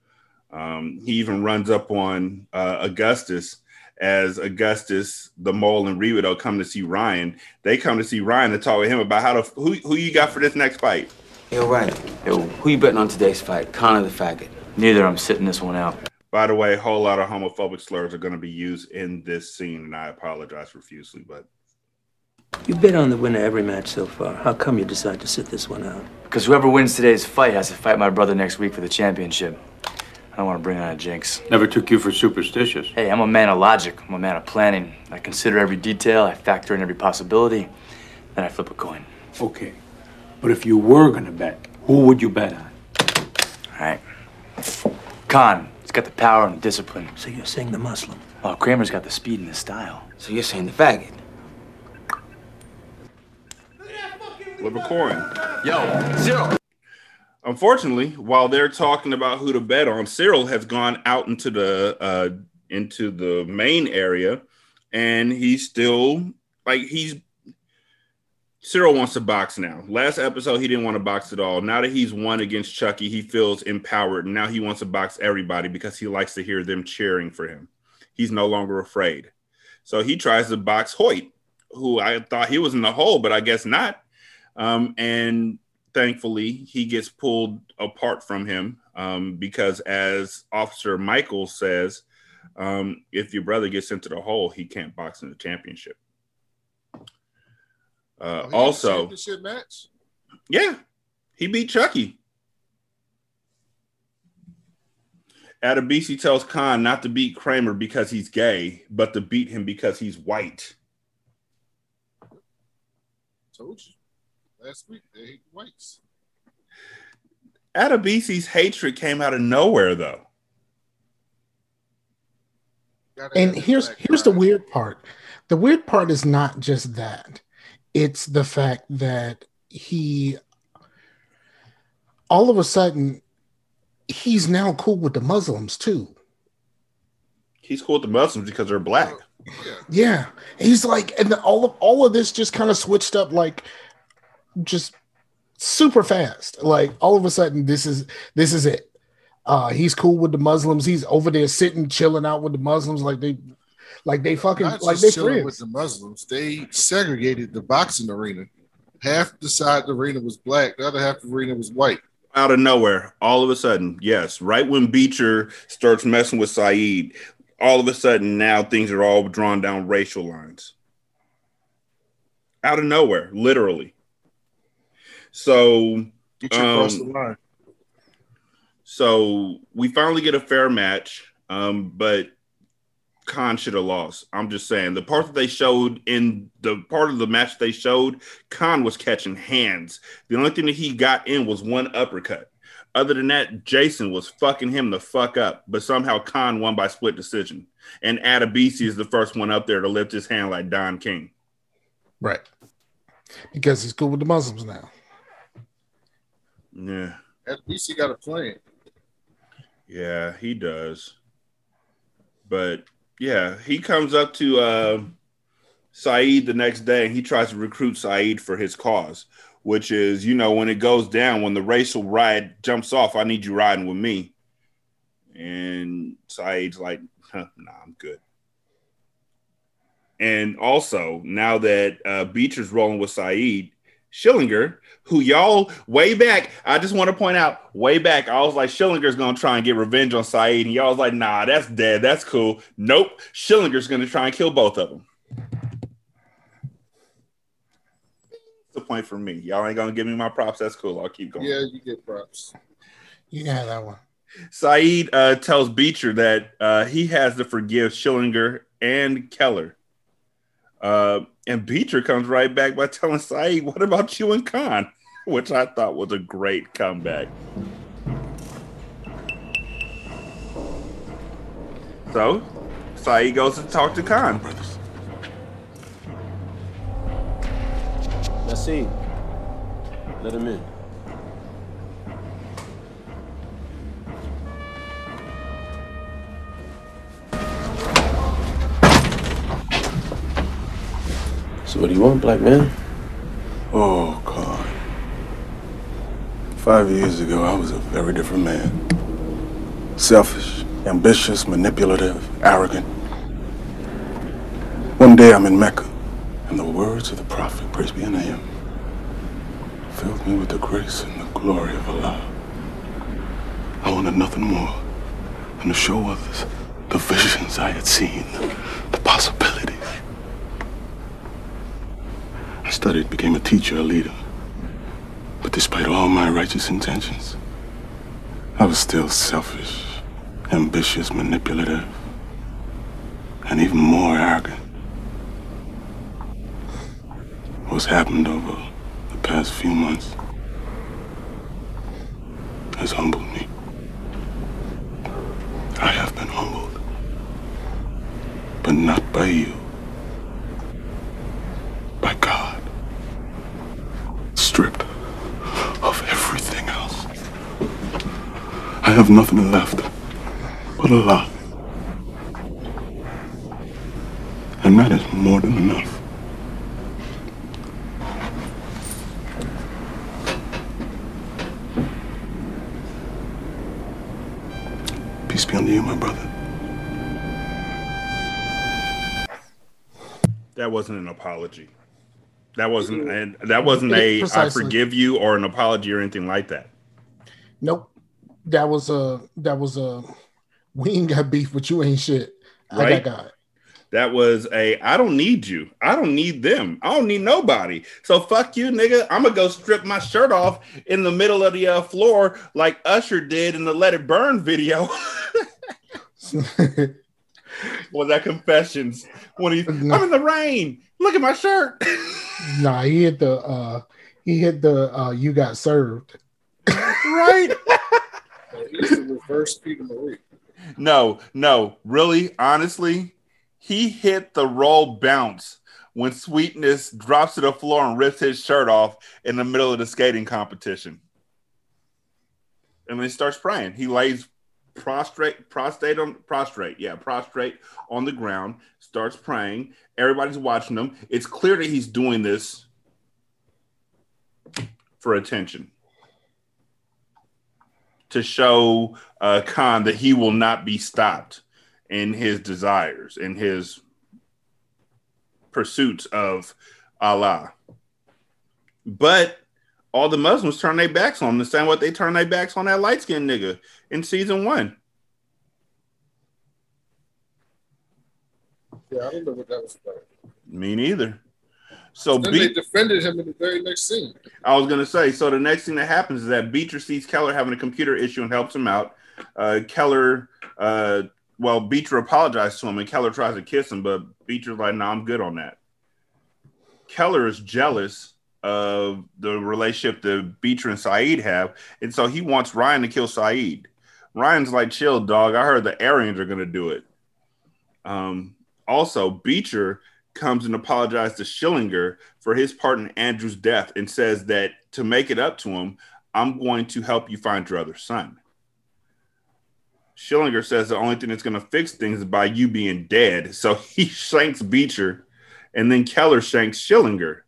Speaker 1: Um, he even runs up on uh, Augustus as Augustus, the mole, and Rebadow come to see Ryan. They come to see Ryan to talk with him about how to who who you got for this next fight.
Speaker 5: Yo, right. Yo, who you betting on today's fight? Connor the faggot. Neither. I'm sitting this one out.
Speaker 1: By the way, a whole lot of homophobic slurs are going to be used in this scene, and I apologize profusely. But
Speaker 23: You bet on the winner every match so far. How come you decide to sit this one out?
Speaker 18: Because whoever wins today's fight has to fight my brother next week for the championship. I don't want to bring on a jinx.
Speaker 10: Never took you for superstitious.
Speaker 18: Hey, I'm a man of logic. I'm a man of planning. I consider every detail. I factor in every possibility.
Speaker 24: then I flip a coin.
Speaker 23: Okay. But if you were gonna bet, who would you bet on?
Speaker 24: All right. Khan, he's got the power and the discipline.
Speaker 23: So you're saying the Muslim?
Speaker 24: Well, Kramer's got the speed and the style.
Speaker 5: So you're saying the faggot?
Speaker 1: Coin.
Speaker 24: Yo, Cyril.
Speaker 1: Unfortunately, while they're talking about who to bet on, Cyril has gone out into the uh into the main area and he's still like he's Cyril wants to box now. Last episode, he didn't want to box at all. Now that he's won against Chucky, he feels empowered. Now he wants to box everybody because he likes to hear them cheering for him. He's no longer afraid. So he tries to box Hoyt, who I thought he was in the hole, but I guess not. Um, and thankfully, he gets pulled apart from him um, because, as Officer Michael says, um, if your brother gets into the hole, he can't box in the championship. Uh,
Speaker 3: Oh,
Speaker 1: also,
Speaker 3: championship match.
Speaker 1: yeah, he beat Chucky. Adebisi tells Khan not to beat Kramer because he's gay, but to beat him because he's white.
Speaker 3: Told you last week they hate whites.
Speaker 1: Adebisi's hatred came out of nowhere, though.
Speaker 2: And here's here's the weird part. The weird part is not just that. It's the fact that he all of a sudden he's now cool with the Muslims too.
Speaker 1: He's cool with the Muslims because they're black.
Speaker 2: Yeah. He's like and all of all of this just kind of switched up like just super fast. Like all of a sudden this is this is it. Uh he's cool with the Muslims. He's over there sitting chilling out with the Muslims like they like they fucking
Speaker 3: Not
Speaker 2: like they
Speaker 3: chilling
Speaker 2: friends.
Speaker 3: with the Muslims. They segregated the boxing arena. Half the side of the arena was black, the other half of the arena was white.
Speaker 1: Out of nowhere, all of a sudden, yes, right when Beecher starts messing with Saeed, all of a sudden now things are all drawn down racial lines. Out of nowhere, literally. So,
Speaker 3: Get you across the
Speaker 1: um,
Speaker 3: line.
Speaker 1: So we finally get a fair match, um, but Khan should have lost. I'm just saying the part that they showed in the part of the match they showed, Khan was catching hands. The only thing that he got in was one uppercut. Other than that, Jason was fucking him the fuck up, but somehow Khan won by split decision. And Adebisi is the first one up there to lift his hand like Don King.
Speaker 2: Right. Because he's cool with the Muslims now.
Speaker 1: Yeah.
Speaker 3: At least he got a plan.
Speaker 1: Yeah, he does. But yeah, he comes up to uh, Saeed the next day and he tries to recruit Saeed for his cause, which is, you know, when it goes down, when the racial riot jumps off, I need you riding with me. And Saeed's like, huh, nah, I'm good. And also, now that uh, Beecher's rolling with Saeed, Schillinger, who y'all way back, I just want to point out, way back, I was like, Schillinger's gonna try and get revenge on Saeed, and y'all was like, nah, that's dead, that's cool. Nope, Schillinger's gonna try and kill both of them. That's the point for me. Y'all ain't gonna give me my props. That's cool. I'll keep going.
Speaker 3: Yeah, you get props.
Speaker 2: You can have that one.
Speaker 1: Saeed uh, tells Beecher that uh, he has to forgive Schillinger and Keller. Uh, and Beecher comes right back by telling Saeed, What about you and Khan? Which I thought was a great comeback. So, Saeed goes to talk to Khan.
Speaker 25: Nassim, let him in. So what do you want, black man?
Speaker 10: Oh, God. Five years ago, I was a very different man. Selfish, ambitious, manipulative, arrogant. One day I'm in Mecca, and the words of the Prophet, praise be unto him, filled me with the grace and the glory of Allah. I wanted nothing more than to show others the visions I had seen, the possibilities. I studied, became a teacher, a leader. But despite all my righteous intentions, I was still selfish, ambitious, manipulative, and even more arrogant.
Speaker 26: What's happened over the past few months has humbled me. I have been humbled, but not by you, have nothing left but a lot. And that is more than enough. Peace be unto you, my brother.
Speaker 1: That wasn't an apology. That wasn't and that wasn't a I
Speaker 2: Precisely.
Speaker 1: forgive you or an apology or anything like that.
Speaker 2: Nope. That was a that was a we ain't got beef, but you ain't shit. I got God.
Speaker 1: That was a I don't need you. I don't need them. I don't need nobody. So fuck you, nigga. I'm gonna go strip my shirt off in the middle of the uh, floor like Usher did in the Let It Burn video. (laughs) (laughs) Was that confessions when he I'm in the rain. Look at my shirt. (laughs)
Speaker 2: Nah, he hit the uh he hit the uh you got served.
Speaker 1: right.
Speaker 3: The reverse Peter Marie.
Speaker 1: No, no, really, honestly, he hit the roll bounce when Sweetness drops to the floor and rips his shirt off in the middle of the skating competition. And then he starts praying. He lays prostrate, prostrate on prostrate, yeah, prostrate on the ground, starts praying. Everybody's watching him. It's clear that he's doing this for attention to show uh, Khan that he will not be stopped in his desires, in his pursuits of Allah. But all the Muslims turn their backs on him the same way they turn their backs on that light skinned nigga in season one.
Speaker 3: Yeah, I don't know what that was about.
Speaker 1: Me neither. So
Speaker 3: then
Speaker 1: Be-
Speaker 3: they defended him in the very next scene.
Speaker 1: I was gonna say. So the next thing that happens is that Beecher sees Keller having a computer issue and helps him out. Uh, Keller, uh, well, Beecher apologizes to him, and Keller tries to kiss him, but Beecher's like, "No, I'm good on that." Keller is jealous of the relationship that Beecher and Saeed have, and so he wants Ryan to kill Saeed. Ryan's like, "Chill, dog. I heard the Aryans are gonna do it." Um, also, Beecher comes and apologizes to Schillinger for his part in Andrew's death and says that to make it up to him, I'm going to help you find your other son. Schillinger says the only thing that's going to fix things is by you being dead. So (laughs) he shanks Beecher and then Keller shanks Schillinger.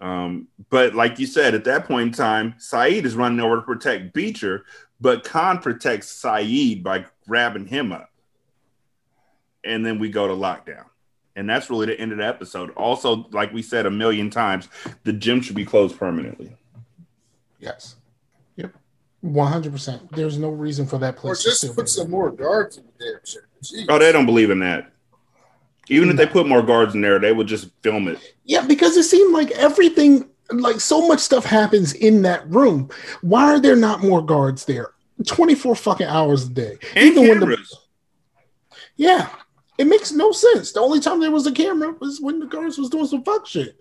Speaker 1: Um, but like you said, at that point in time, Saeed is running over to protect Beecher, but Khan protects Saeed by grabbing him up. And then we go to lockdown. And that's really the end of the episode. Also, like we said a million times, the gym should be closed permanently.
Speaker 2: Yes. Yep. One hundred percent. There's no reason for that
Speaker 3: Or
Speaker 2: place to
Speaker 3: just
Speaker 2: still
Speaker 3: put
Speaker 2: be.
Speaker 3: some more guards in the damn shit.
Speaker 1: Oh, they don't believe in that. Even if they put more guards in there, they would just film it.
Speaker 2: Yeah, because it seemed like everything, like so much stuff happens in that room. Why are there not more guards there? 24 fucking hours a day.
Speaker 1: And
Speaker 2: when the. Yeah. It makes no sense. The only time there was a camera was when the girls was doing some fuck shit.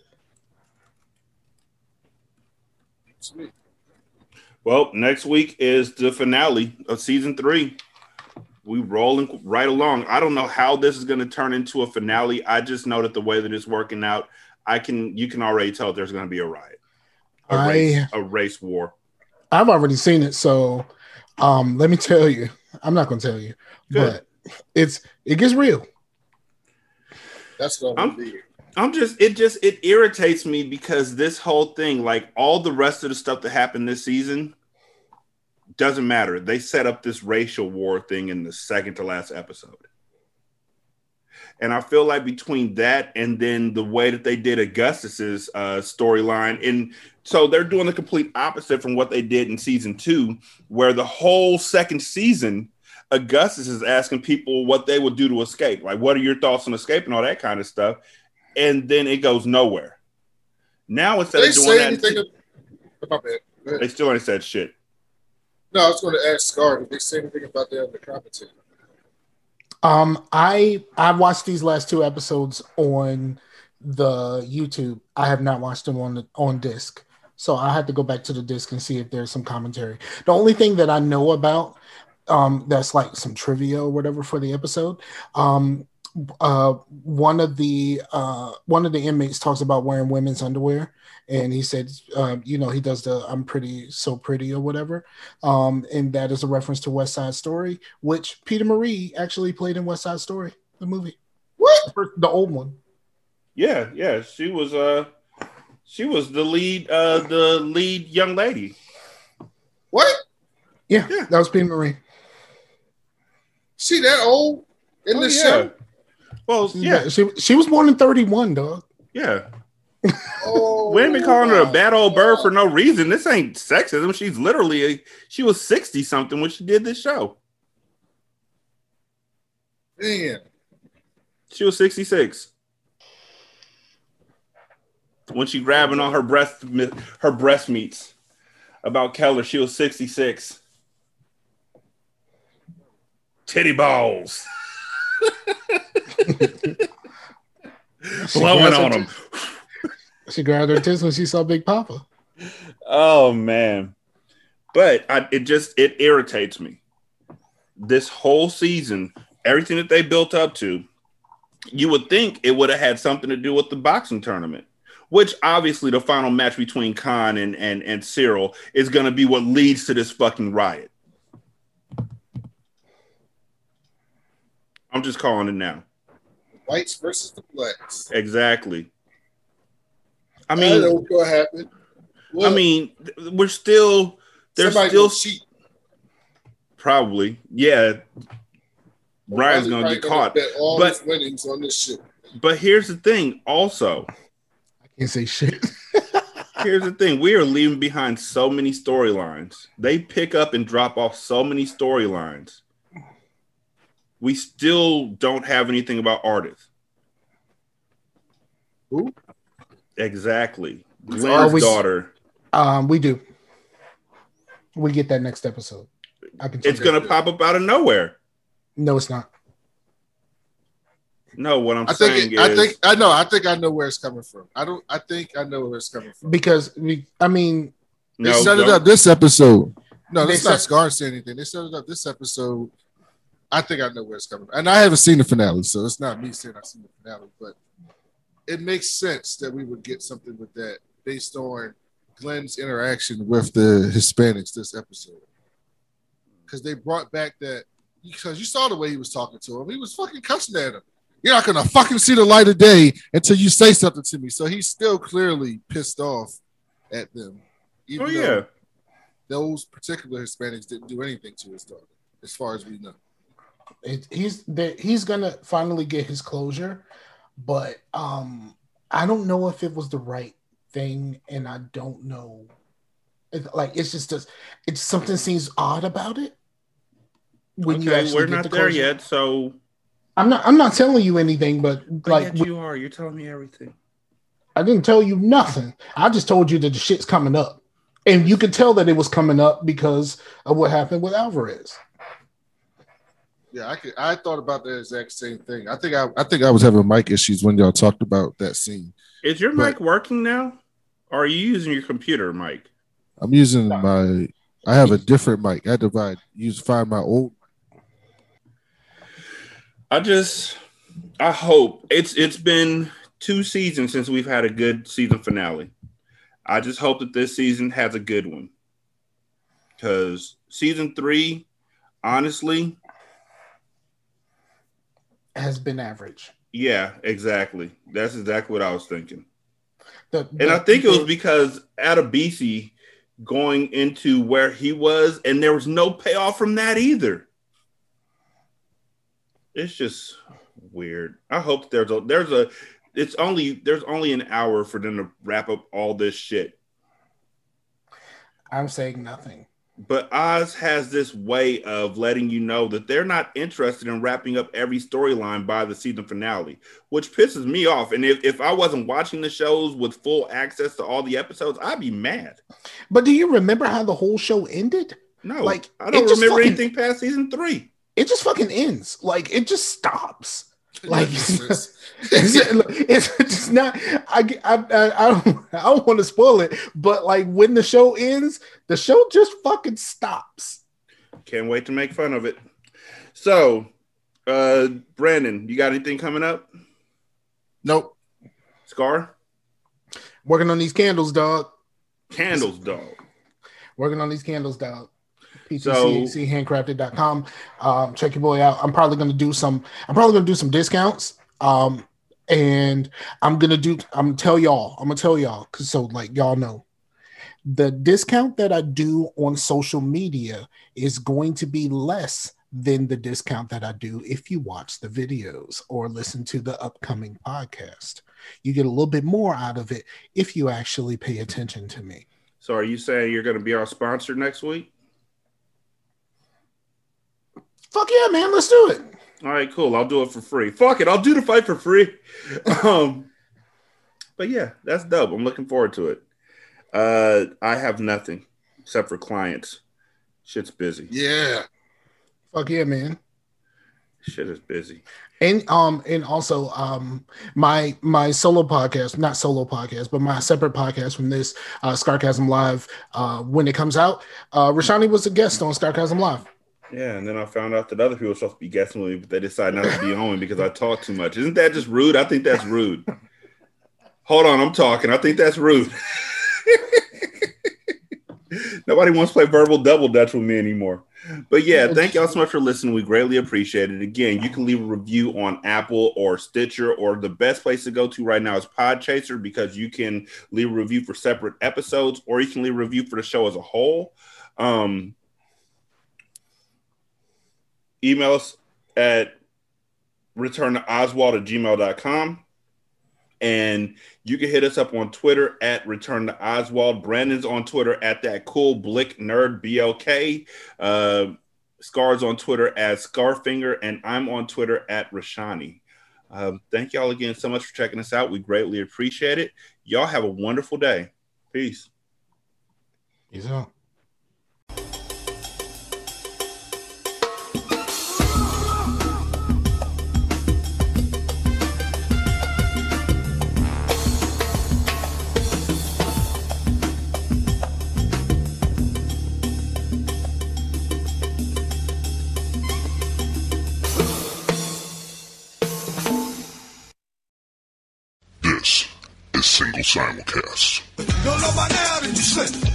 Speaker 1: Well, next week is the finale of season three. We rolling right along. I don't know how this is going to turn into a finale. I just know that the way that it's working out, I can you can already tell there's going to be a riot, a
Speaker 2: I-
Speaker 1: race, a race war.
Speaker 2: I've already seen it, so um let me tell you. I'm not gonna tell you,
Speaker 1: Good.
Speaker 2: but it's it gets real.
Speaker 3: That's what
Speaker 1: I'm, I'm just it just it irritates me because this whole thing, like all the rest of the stuff that happened this season, doesn't matter. They set up this racial war thing in the second to last episode. And I feel like between that and then the way that they did Augustus's uh, storyline, and so they're doing the complete opposite from what they did in season two, where the whole second season, Augustus is asking people what they would do to escape. Like, what are your thoughts on escape and all that kind of stuff? And then it goes nowhere. Now instead
Speaker 3: They
Speaker 1: of doing
Speaker 3: say
Speaker 1: that,
Speaker 3: about that?
Speaker 1: They still ain't said shit.
Speaker 3: No, I was going to ask Scar. Did they say anything about that in the commentator?
Speaker 2: Um, I I watched these last two episodes on the YouTube. I have not watched them on the, on disc, so I had to go back to the disc and see if there's some commentary. The only thing that I know about um, that's like some trivia or whatever for the episode. Um, uh, one of the uh, one of the inmates talks about wearing women's underwear, and he said, uh, you know, he does the "I'm pretty, so pretty" or whatever, um, and that is a reference to West Side Story, which Peter Marie actually played in West Side Story, the movie. What? The old one.
Speaker 1: Yeah, yeah. She was uh she was the lead uh the lead young lady.
Speaker 3: What?
Speaker 2: Yeah, that was Peter Marie.
Speaker 3: See that old in
Speaker 1: Oh,
Speaker 3: the
Speaker 1: yeah.
Speaker 3: show?
Speaker 1: Well, yeah,
Speaker 2: she she was born in thirty one, dog.
Speaker 1: yeah.
Speaker 3: Oh,
Speaker 1: We ain't been calling her a bad old bird for no reason. This ain't sexism. She's literally a, she was 60 something when she did this show.
Speaker 3: Man.
Speaker 1: She was 66. When she grabbing on her breast her breast meats about Keller, she was 66. Titty balls. (laughs) Blowing on them. (laughs)
Speaker 2: She grabbed her tits when she saw Big Papa.
Speaker 1: Oh man. But I, it just it irritates me. This whole season, everything that they built up to, you would think it would have had something to do with the boxing tournament. Which obviously the final match between Khan and and, and Cyril is gonna be what leads to this fucking riot. I'm just calling it now.
Speaker 3: Whites versus the blacks.
Speaker 1: Exactly. I
Speaker 3: I
Speaker 1: mean,
Speaker 3: know what happened.
Speaker 1: I mean, we're still there's
Speaker 3: Somebody
Speaker 1: still
Speaker 3: gonna cheat.
Speaker 1: probably yeah. Brian's gonna get caught,
Speaker 3: Bet all
Speaker 1: but
Speaker 3: his winnings on this shit.
Speaker 1: but here's the thing. Also,
Speaker 2: I can't say shit. (laughs)
Speaker 1: here's the thing: we are leaving behind so many storylines. They pick up and drop off so many storylines. We still don't have anything about artists.
Speaker 3: Who?
Speaker 1: Exactly.
Speaker 2: Are
Speaker 1: Glynn's
Speaker 2: we-
Speaker 1: daughter.
Speaker 2: Um, we do. We get that next episode. I can.
Speaker 1: It's gonna pop up out of nowhere.
Speaker 2: No, it's not.
Speaker 1: No, what I'm
Speaker 3: I
Speaker 1: saying
Speaker 3: think I think I know. I think I know where it's coming from. I don't. I think I know where it's coming from.
Speaker 2: because we. I mean,
Speaker 3: They
Speaker 1: No,
Speaker 3: set it
Speaker 1: don't-
Speaker 3: up this episode. No,
Speaker 2: They
Speaker 3: that's not Scar saying anything. They set it up this episode. I think I know where it's coming from. And I haven't seen the finale, so it's not me saying I've seen the finale, but it makes sense that we would get something with that based on Glynn's interaction with the Hispanics this episode. Because they brought back that because you saw the way he was talking to him. He was fucking cussing at him. You're not gonna fucking see the light of day until you say something to me. So he's still clearly pissed off at them. Even
Speaker 1: Oh, yeah.
Speaker 3: those particular Hispanics didn't do anything to his daughter, as far as we know.
Speaker 2: It, he's that he's gonna finally get his closure, but um, I don't know if it was the right thing, and I don't know. It, like it's just a, it's something seems odd about it. When you
Speaker 1: okay,
Speaker 2: actually
Speaker 1: we're
Speaker 2: get
Speaker 1: not
Speaker 2: the
Speaker 1: there yet, so
Speaker 2: I'm not. I'm not telling you anything, but
Speaker 1: but
Speaker 2: like
Speaker 1: yet you are. You're telling me everything.
Speaker 2: I didn't tell you nothing. I just told you that the shit's coming up. And you could tell that it was coming up because of what happened with Alvarez.
Speaker 3: Yeah, I could, I thought about the exact same thing. I think I, I think I was having mic issues when y'all talked about that scene.
Speaker 1: Is your
Speaker 3: But-
Speaker 1: mic working now? Or are you using your computer mic?
Speaker 3: I'm using my. I have a different mic. I had to buy, use find my old.
Speaker 1: I just I hope it's it's been two seasons since we've had a good season finale. I just hope that this season has a good one. Cause season three, honestly,
Speaker 2: Has been average.
Speaker 1: yeah, exactly. That's exactly what I was thinking.
Speaker 2: The,
Speaker 1: And I think it was
Speaker 2: the-
Speaker 1: because Adebisi going into where he was, and there was no payoff from that either. It's just weird. I hope there's a there's a it's only there's only an hour for them to wrap up all this shit.
Speaker 2: I'm saying nothing.
Speaker 1: But Oz has this way of letting you know that they're not interested in wrapping up every storyline by the season finale, which pisses me off. And if, if I wasn't watching the shows with full access to all the episodes, I'd be mad.
Speaker 2: But do you remember how the whole show ended?
Speaker 1: No,
Speaker 2: Like,
Speaker 1: I don't remember
Speaker 2: fucking-
Speaker 1: anything past season three.
Speaker 2: It just fucking ends. Like it just stops. Like it's, (laughs) it's, it's just not. I I I, I don't (laughs) I don't want to spoil it, but like when the show ends, the show just fucking stops.
Speaker 1: Can't wait to make fun of it. So, uh, Brandon, you got anything coming up?
Speaker 3: Nope.
Speaker 1: Scar?
Speaker 2: Working on these candles, dog.
Speaker 1: Candles, dog.
Speaker 2: Working on these candles, dog.
Speaker 1: So-
Speaker 2: PTCHChandcrafted.com. Um, check your boy out. I'm probably gonna do some. I'm probably gonna do some discounts. Um, and I'm gonna do. I'm gonna tell y'all. I'm gonna tell y'all because so like y'all know, the discount that I do on social media is going to be less than the discount that I do if you watch the videos or listen to the upcoming podcast. You get a little bit more out of it if you actually pay attention to me.
Speaker 1: So, are you saying you're going to be our sponsor next week?
Speaker 2: Fuck yeah, man. Let's do it.
Speaker 1: All right, cool. I'll do it for free. Fuck it. I'll do the fight for free. (laughs) um, but yeah, that's dope. I'm looking forward to it. Uh, I have nothing except for clients. Shit's busy.
Speaker 3: Yeah.
Speaker 2: Fuck yeah, man.
Speaker 1: Shit is busy.
Speaker 2: And um and also um my my solo podcast, not solo podcast, but my separate podcast from this uh Scarcasm Live uh when it comes out. Uh Rashani was a guest on Scarcasm Live.
Speaker 1: Yeah, and then I found out that other people were supposed to be guessing with me, but they decided not to be on me because I talk too much. Isn't that just rude? I think that's rude. Hold on, I'm talking. I think that's rude. (laughs) Nobody wants to play verbal double dutch with me anymore. But yeah, thank y'all so much for listening. We greatly appreciate it. Again, you can leave a review on Apple or Stitcher, or the best place to go to right now is Podchaser because you can leave a review for separate episodes, or you can leave a review for the show as a whole. Um, email us at return to oswald at gmail.com and you can hit us up on twitter at return to oswald brandon's on twitter at that cool blick nerd blk uh, scars on twitter at scarfinger and i'm on twitter at rashani. Um, thank y'all again so much for checking us out. We greatly appreciate it. Y'all have a wonderful day. Peace.
Speaker 2: Peace out
Speaker 27: This